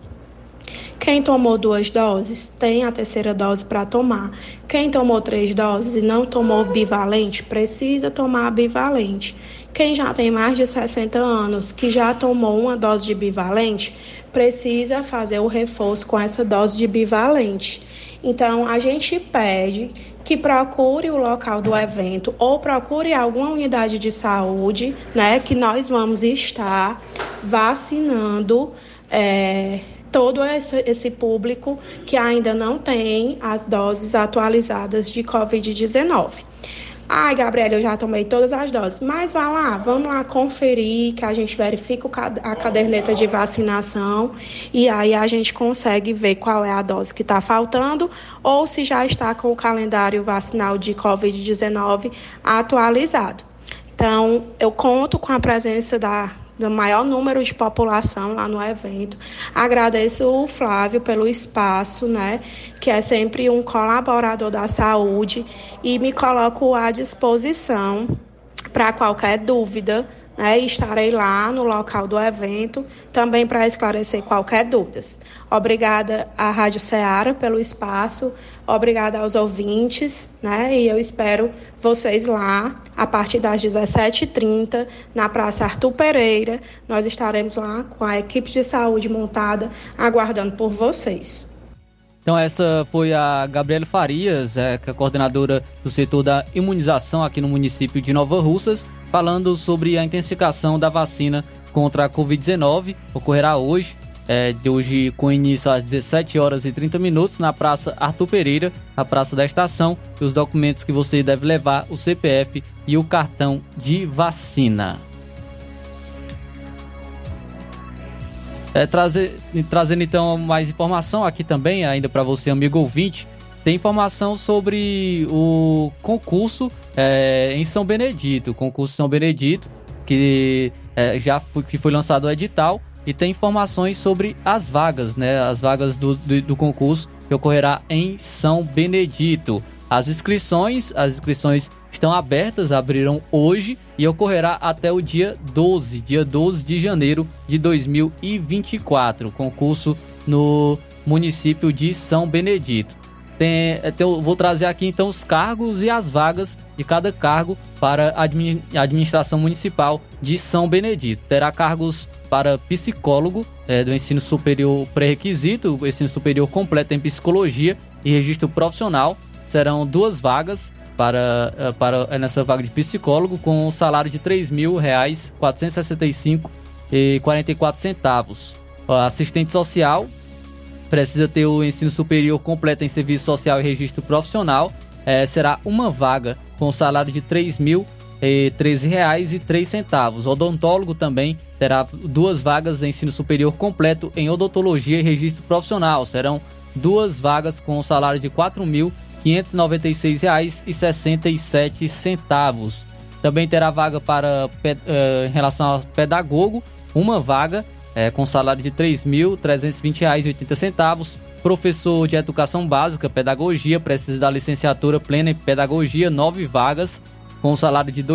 Quem tomou duas doses tem a terceira dose para tomar. Quem tomou três doses e não tomou bivalente precisa tomar bivalente. Quem já tem mais de 60 anos que já tomou uma dose de bivalente precisa fazer o reforço com essa dose de bivalente. Então a gente pede que procure o local do evento ou procure alguma unidade de saúde, né, que nós vamos estar vacinando é, todo esse, público que ainda não tem as doses atualizadas de Covid-19. Ai, Gabriela, eu já tomei todas as doses. Mas vá lá, vamos lá conferir, que a gente verifica a caderneta de vacinação e aí a gente consegue ver qual é a dose que está faltando ou se já está com o calendário vacinal de Covid-19 atualizado. Então, eu conto com a presença da, do maior número de população lá no evento. Agradeço o Flávio pelo espaço, né, que é sempre um colaborador da saúde e me coloco à disposição para qualquer dúvida né, estarei lá no local do evento também para esclarecer qualquer dúvida. Obrigada à Rádio Ceará pelo espaço, obrigada aos ouvintes, né, e eu espero vocês lá a partir das 17h30 na Praça Arthur Pereira. Nós estaremos lá com a equipe de saúde montada, aguardando por vocês. Então essa foi a Gabriela Farias, é, que é coordenadora do setor da imunização aqui no município de Nova Russas falando sobre a intensificação da vacina contra a Covid-19. Ocorrerá hoje, é, de hoje com início às 17 horas e 30 minutos, na Praça Arthur Pereira, a Praça da Estação. E os documentos que você deve levar, o CPF e o cartão de vacina. É, trazer, trazendo então mais informação aqui também, ainda para você, amigo ouvinte, tem informação sobre o concurso é, em São Benedito, o concurso São Benedito, que é, já foi, que foi lançado o edital, e tem informações sobre as vagas, né? As vagas do, do, do concurso que ocorrerá em São Benedito. As inscrições, as inscrições estão abertas, abriram hoje e ocorrerá até o dia 12, dia 12 de janeiro de 2024. Concurso no município de São Benedito. Tem, é, tem, vou trazer aqui então os cargos e as vagas de cada cargo para a administração municipal de São Benedito. Terá cargos para psicólogo é, do ensino superior pré-requisito, ensino superior completo em psicologia e registro profissional. Serão duas vagas para, é, para nessa vaga de psicólogo com um salário de R$ 3.465,44 centavos. Assistente social precisa ter o ensino superior completo em serviço social e registro profissional. É, será uma vaga com salário de R$ 3.013,03. Odontólogo também terá duas vagas em ensino superior completo em odontologia e registro profissional. Serão duas vagas com salário de R$ 4.596,67. Também terá vaga para uh, em relação ao pedagogo, uma vaga é, com salário de R$ 3.320,80. Professor de Educação Básica, Pedagogia, precisa da licenciatura plena em Pedagogia, nove vagas, com salário de R$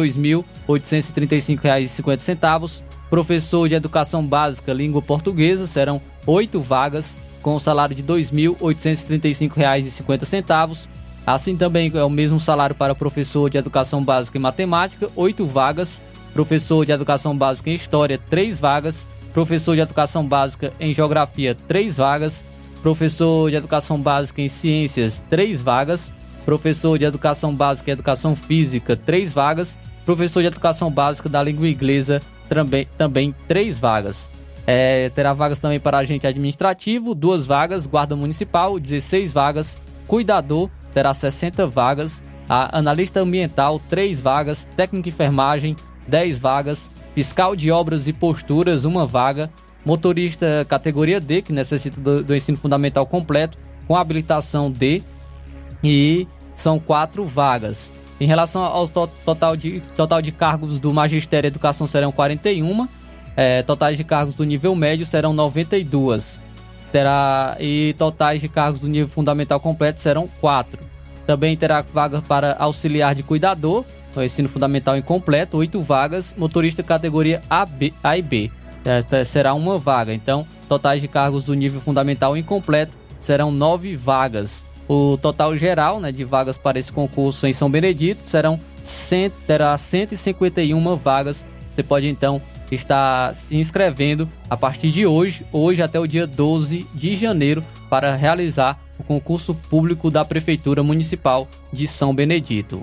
2.835,50. Professor de Educação Básica, Língua Portuguesa, serão oito vagas, com salário de R$ 2.835,50. Assim também é o mesmo salário para professor de Educação Básica em Matemática, oito vagas. Professor de Educação Básica em História, três vagas professor de educação básica em geografia, três vagas, professor de educação básica em ciências, três vagas, professor de educação básica em educação física, três vagas, professor de educação básica da língua inglesa, também, também três vagas. É, terá vagas também para agente administrativo, duas vagas, guarda municipal, 16 vagas, cuidador, terá 60 vagas, analista ambiental, 3 vagas, técnico de enfermagem, 10 vagas, fiscal de obras e posturas, uma vaga, motorista categoria D, que necessita do, do ensino fundamental completo, com habilitação D, e são quatro vagas. Em relação ao to total, de, total de cargos do Magistério Educação serão 41, é, totais de cargos do nível médio serão 92. Terá, e totais de cargos do nível fundamental completo serão 4. Também terá vaga para auxiliar de cuidador, o ensino fundamental incompleto, oito vagas, motorista categoria A, B, A e B. Esta será uma vaga. Então, totais de cargos do nível fundamental incompleto serão nove vagas. O total geral né, de vagas para esse concurso em São Benedito serão cento, terá 151 vagas. Você pode então estar se inscrevendo a partir de hoje, hoje até o dia 12 de janeiro, para realizar o concurso público da Prefeitura Municipal de São Benedito.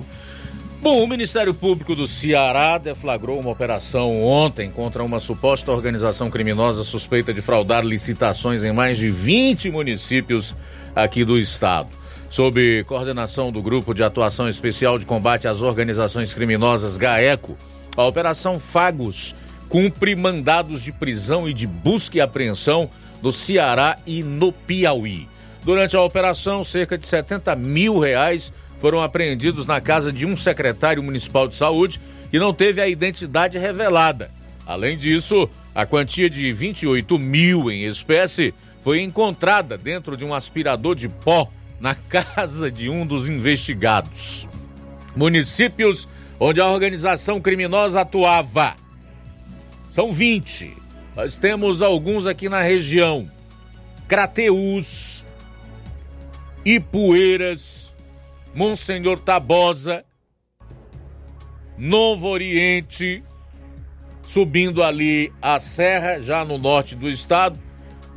Bom, o Ministério Público do Ceará deflagrou uma operação ontem contra uma suposta organização criminosa suspeita de fraudar licitações em mais de 20 municípios aqui do estado. sob coordenação do Grupo de Atuação Especial de Combate às Organizações Criminosas GAECO, a Operação Fagos cumpre mandados de prisão e de busca e apreensão no Ceará e no Piauí. Durante a operação, cerca de 70 mil reais foram apreendidos na casa de um secretário municipal de saúde que não teve a identidade revelada. Além disso, a quantia de 28 mil em espécie foi encontrada dentro de um aspirador de pó na *laughs* casa de um dos investigados. Municípios onde a organização criminosa atuava. São 20. Nós temos alguns aqui na região: Crateús, Ipueiras, Monsenhor Tabosa, Novo Oriente, subindo ali a serra, já no norte do estado,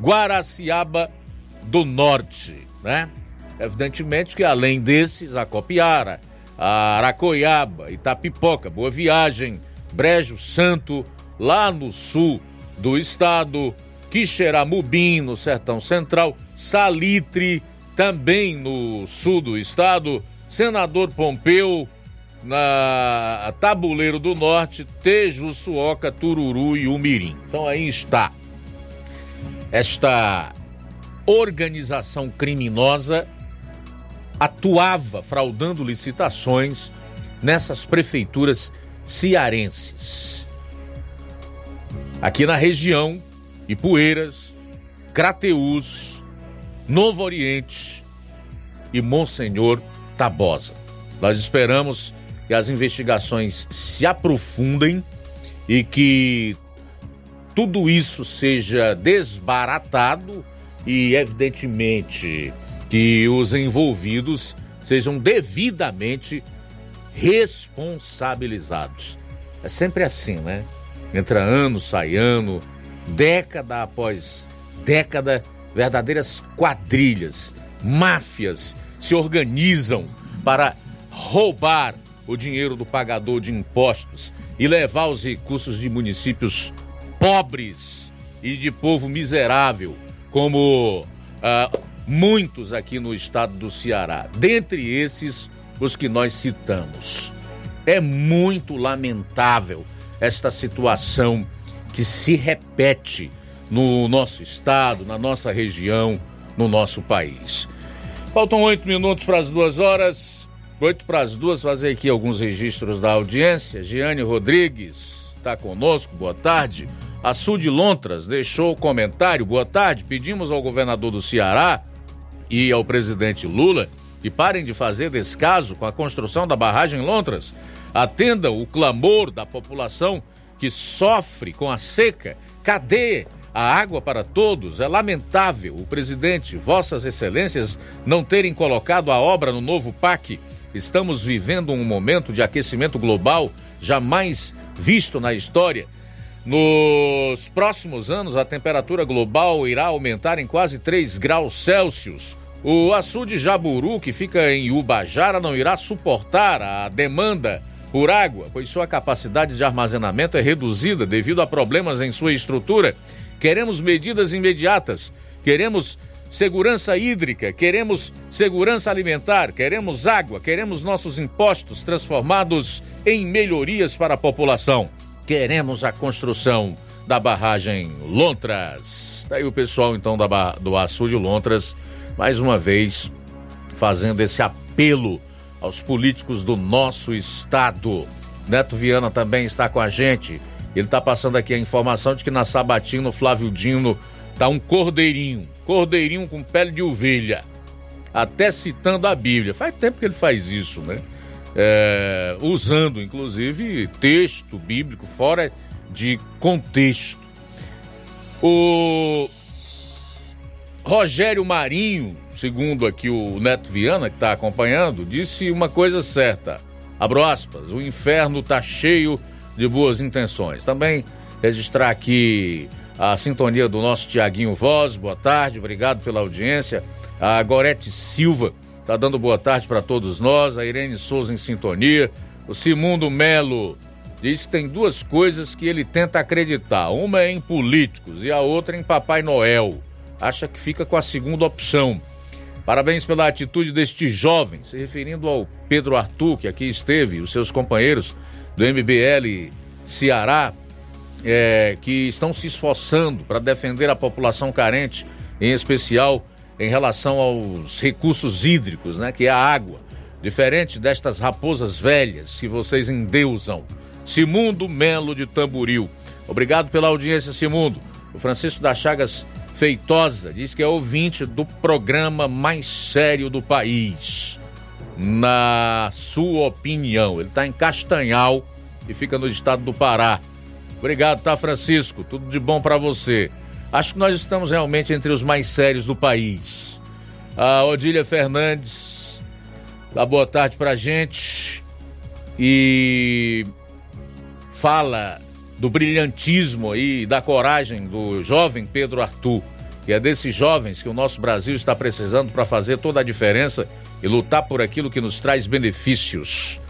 Guaraciaba do Norte, né? Evidentemente que além desses, a Copiara, a Aracoiaba, Itapipoca, Boa Viagem, Brejo Santo, lá no sul do estado, Quixeramobim, no Sertão Central, Salitre, também no sul do estado, Senador Pompeu, na Tabuleiro do Norte, Tejuçuoca, Tururu e Umirim. Então aí está esta organização criminosa atuava fraudando licitações nessas prefeituras cearenses. Aqui na região, Ipueiras, Crateús, Novo Oriente e Monsenhor Tabosa. Nós esperamos que as investigações se aprofundem e que tudo isso seja desbaratado e, evidentemente, que os envolvidos sejam devidamente responsabilizados. É sempre assim, né? Entra ano, sai ano, década após década, verdadeiras quadrilhas, máfias se organizam para roubar o dinheiro do pagador de impostos e levar os recursos de municípios pobres e de povo miserável, como ah, muitos aqui no estado do Ceará. Dentre esses, os que nós citamos. É muito lamentável esta situação que se repete no nosso estado, na nossa região, no nosso país. Faltam oito minutos para as duas horas. Oito para as duas, fazer aqui alguns registros da audiência. Giane Rodrigues está conosco, boa tarde. A Sul de Lontras deixou o comentário, boa tarde. Pedimos ao governador do Ceará e ao presidente Lula que parem de fazer descaso com a construção da barragem Lontras. Atendam o clamor da população que sofre com a seca. Cadê a água para todos? É lamentável o presidente, Vossas Excelências, não terem colocado a obra no novo PAC. Estamos vivendo um momento de aquecimento global jamais visto na história. Nos próximos anos, a temperatura global irá aumentar em quase 3 graus Celsius. O açude Jaburu, que fica em Ubajara, não irá suportar a demanda por água, pois sua capacidade de armazenamento é reduzida devido a problemas em sua estrutura. Queremos medidas imediatas, queremos segurança hídrica, queremos segurança alimentar, queremos água, queremos nossos impostos transformados em melhorias para a população. Queremos a construção da barragem Lontras. Daí o pessoal então da, do Açude Lontras mais uma vez fazendo esse apelo aos políticos do nosso estado. Neto Viana também está com a gente. Ele está passando aqui a informação de que na Sabatina o Flávio Dino tá um cordeirinho, cordeirinho com pele de ovelha, até citando a Bíblia. Faz tempo que ele faz isso, né? É, usando inclusive texto bíblico fora de contexto. O Rogério Marinho, segundo aqui o Neto Viana, que está acompanhando, disse uma coisa certa. Abro aspas, o inferno está cheio de boas intenções. Também registrar aqui a sintonia do nosso Tiaguinho Voz, boa tarde, obrigado pela audiência. A Gorete Silva está dando boa tarde para todos nós. A Irene Souza em sintonia. O Simundo Melo diz que tem duas coisas que ele tenta acreditar: uma é em políticos e a outra em Papai Noel acha que fica com a segunda opção. Parabéns pela atitude deste jovem, se referindo ao Pedro Arthur, que aqui esteve, os seus companheiros do MBL Ceará, é, que estão se esforçando para defender a população carente, em especial em relação aos recursos hídricos, né, que é a água. Diferente destas raposas velhas que vocês endeusam. Simundo Melo de Tamburil. Obrigado pela audiência, Simundo. O Francisco das Chagas Feitosa diz que é ouvinte do programa mais sério do país. Na sua opinião, ele está em Castanhal e fica no estado do Pará. Obrigado, tá, Francisco? Tudo de bom para você. Acho que nós estamos realmente entre os mais sérios do país. A Odília Fernandes dá boa tarde pra gente e fala do brilhantismo aí, da coragem do jovem Pedro Arthur. E é desses jovens que o nosso Brasil está precisando para fazer toda a diferença e lutar por aquilo que nos traz benefícios.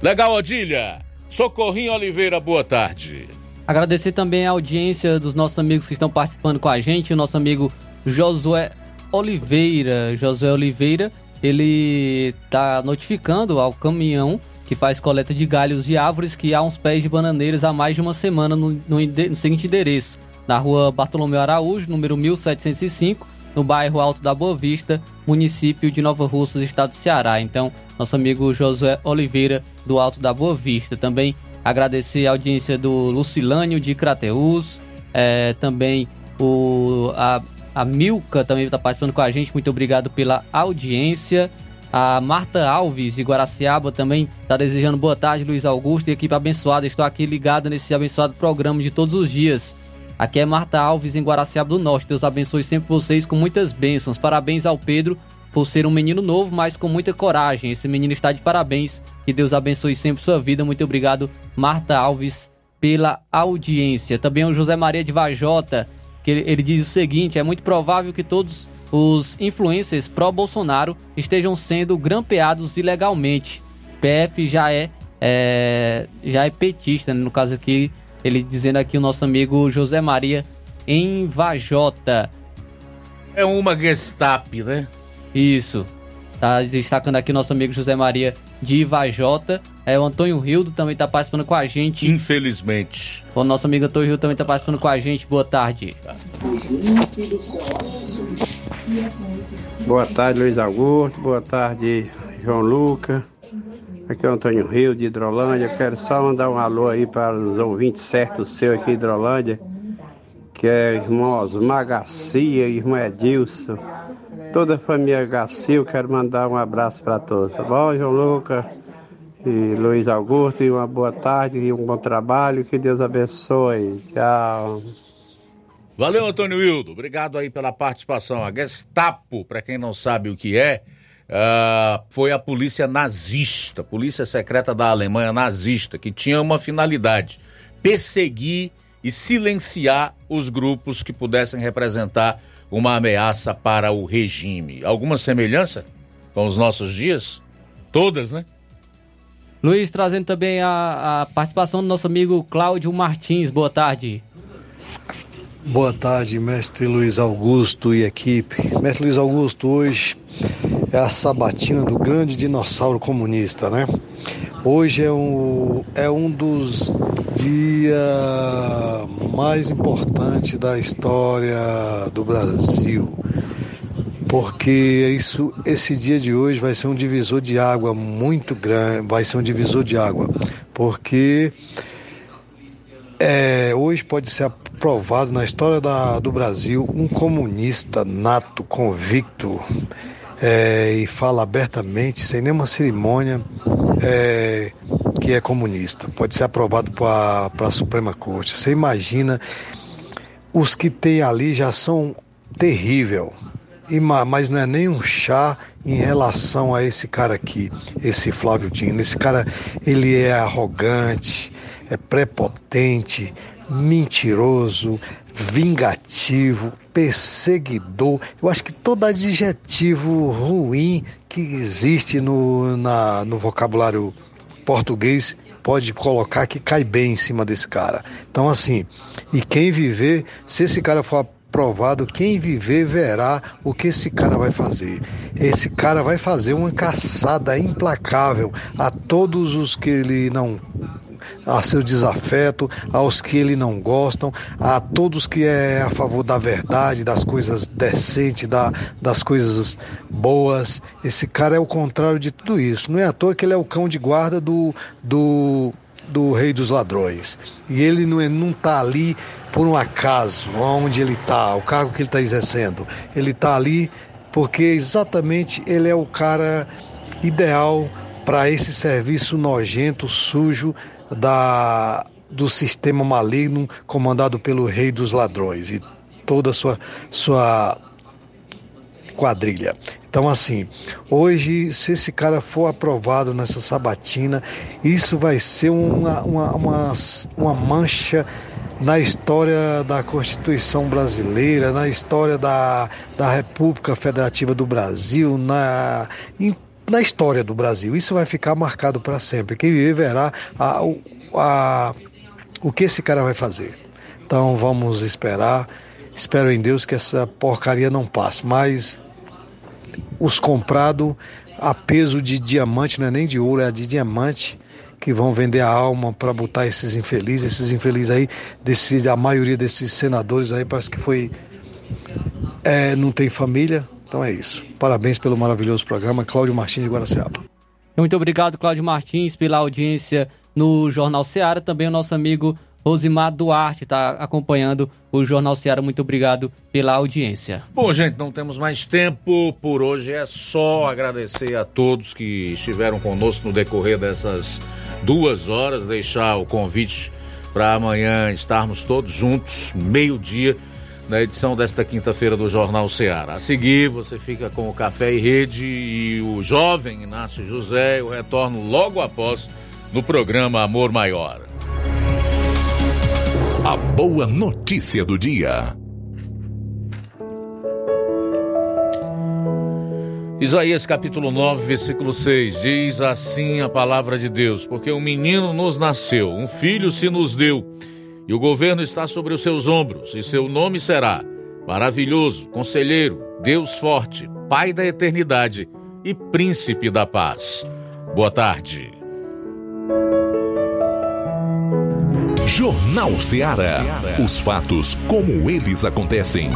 Legal, Odília. Socorrinho Oliveira, boa tarde. Agradecer também a audiência dos nossos amigos que estão participando com a gente, o nosso amigo Josué Oliveira. Josué Oliveira, ele está notificando ao caminhão que faz coleta de galhos de árvores que há uns pés de bananeiras há mais de uma semana no, no, no seguinte endereço: na rua Bartolomeu Araújo, número 1705, no bairro Alto da Boa Vista, município de Nova Russas, estado de Ceará. Então, nosso amigo Josué Oliveira, do Alto da Boa Vista. Também Agradecer a audiência do Lucilânio de Crateus, é, também o, a, a Milka também está participando com a gente, muito obrigado pela audiência. A Marta Alves de Guaraciaba também está desejando boa tarde, Luiz Augusto e equipe abençoada. Estou aqui ligado nesse abençoado programa de todos os dias. Aqui é Marta Alves em Guaraciaba do Norte. Deus abençoe sempre vocês com muitas bênçãos. Parabéns ao Pedro por ser um menino novo, mas com muita coragem. Esse menino está de parabéns. Que Deus abençoe sempre sua vida. Muito obrigado, Marta Alves, pela audiência. Também o José Maria de Vajota, que ele, ele diz o seguinte: é muito provável que todos os influencers pró-Bolsonaro estejam sendo grampeados ilegalmente. PF já é, é já é petista, né? no caso aqui, ele dizendo aqui o nosso amigo José Maria em Vajota. É uma Gestapo, né? Isso. Tá destacando aqui nosso amigo José Maria de Ivajota. É, o Antônio Rildo também tá participando com a gente. Infelizmente. O nosso amigo Antônio Rildo também tá participando com a gente. Boa tarde. Boa tarde, Luiz Augusto. Boa tarde, João Luca. Aqui é o Antônio Rio de Hidrolândia. Quero só mandar um alô aí para os ouvintes certos seu aqui de Hidrolândia, que é irmão Osmar Garcia, irmão Edilson toda a família Garcia, quero mandar um abraço para todos, tá bom, João Lucas e Luiz Augusto, e uma boa tarde e um bom trabalho, que Deus abençoe. Tchau. Valeu, Antônio Hildo, obrigado aí pela participação. A Gestapo, para quem não sabe o que é, uh, foi a polícia nazista, polícia secreta da Alemanha nazista, que tinha uma finalidade: perseguir e silenciar os grupos que pudessem representar uma ameaça para o regime. Alguma semelhança com os nossos dias? Todas, né? Luiz, trazendo também a, a participação do nosso amigo Cláudio Martins. Boa tarde. Boa tarde, mestre Luiz Augusto e equipe. Mestre Luiz Augusto, hoje é a sabatina do grande dinossauro comunista, né? Hoje é um, é um dos dias mais importantes da história do Brasil, porque isso, esse dia de hoje vai ser um divisor de água muito grande, vai ser um divisor de água, porque é, hoje pode ser aprovado na história da, do Brasil um comunista nato, convicto, é, e fala abertamente, sem nenhuma cerimônia, é, que é comunista. Pode ser aprovado para a Suprema Corte. Você imagina, os que tem ali já são terrível, mas não é nem um chá em relação a esse cara aqui, esse Flávio Dino. Esse cara, ele é arrogante, é prepotente, mentiroso, vingativo, perseguidor. Eu acho que todo adjetivo ruim que existe no, na, no vocabulário português pode colocar que cai bem em cima desse cara. Então, assim, e quem viver, se esse cara for aprovado. Quem viver verá o que esse cara vai fazer. Esse cara vai fazer uma caçada implacável a todos os que ele não a seu desafeto, aos que ele não gostam, a todos que é a favor da verdade, das coisas decentes, da, das coisas boas. Esse cara é o contrário de tudo isso. Não é à toa que ele é o cão de guarda do, do, do rei dos ladrões. E ele não está não tá ali por um acaso, onde ele está, o cargo que ele está exercendo. Ele está ali porque exatamente ele é o cara ideal para esse serviço nojento, sujo da, do sistema maligno comandado pelo rei dos ladrões e toda a sua, sua quadrilha. Então, assim, hoje, se esse cara for aprovado nessa sabatina, isso vai ser uma, uma, uma, uma mancha na história da Constituição brasileira, na história da, da República Federativa do Brasil, na, em na história do Brasil. Isso vai ficar marcado para sempre. Quem viver verá a, a, o que esse cara vai fazer. Então vamos esperar. Espero em Deus que essa porcaria não passe. Mas os comprados a peso de diamante, não é nem de ouro, é de diamante, que vão vender a alma para botar esses infelizes. Esses infelizes aí, desse, a maioria desses senadores aí parece que foi. É, não tem família, então é isso. Parabéns pelo maravilhoso programa. Cláudio Martins de Guaraciaba. Muito obrigado, Cláudio Martins, pela audiência no Jornal Seara. Também o nosso amigo Rosimar Duarte está acompanhando o Jornal Seara. Muito obrigado pela audiência. Bom, gente, não temos mais tempo. Por hoje é só agradecer a todos que estiveram conosco no decorrer dessas duas horas. Deixar o convite para amanhã estarmos todos juntos, meio-dia na edição desta quinta-feira do Jornal Ceará. A seguir, você fica com o Café e Rede e o jovem Inácio José. Eu retorno logo após no programa Amor Maior. A boa notícia do dia. Isaías capítulo 9, versículo 6 diz assim a palavra de Deus: Porque um menino nos nasceu, um filho se nos deu e o governo está sobre os seus ombros, e seu nome será Maravilhoso, Conselheiro, Deus Forte, Pai da Eternidade e Príncipe da Paz. Boa tarde. Jornal Ceará. Os fatos como eles acontecem.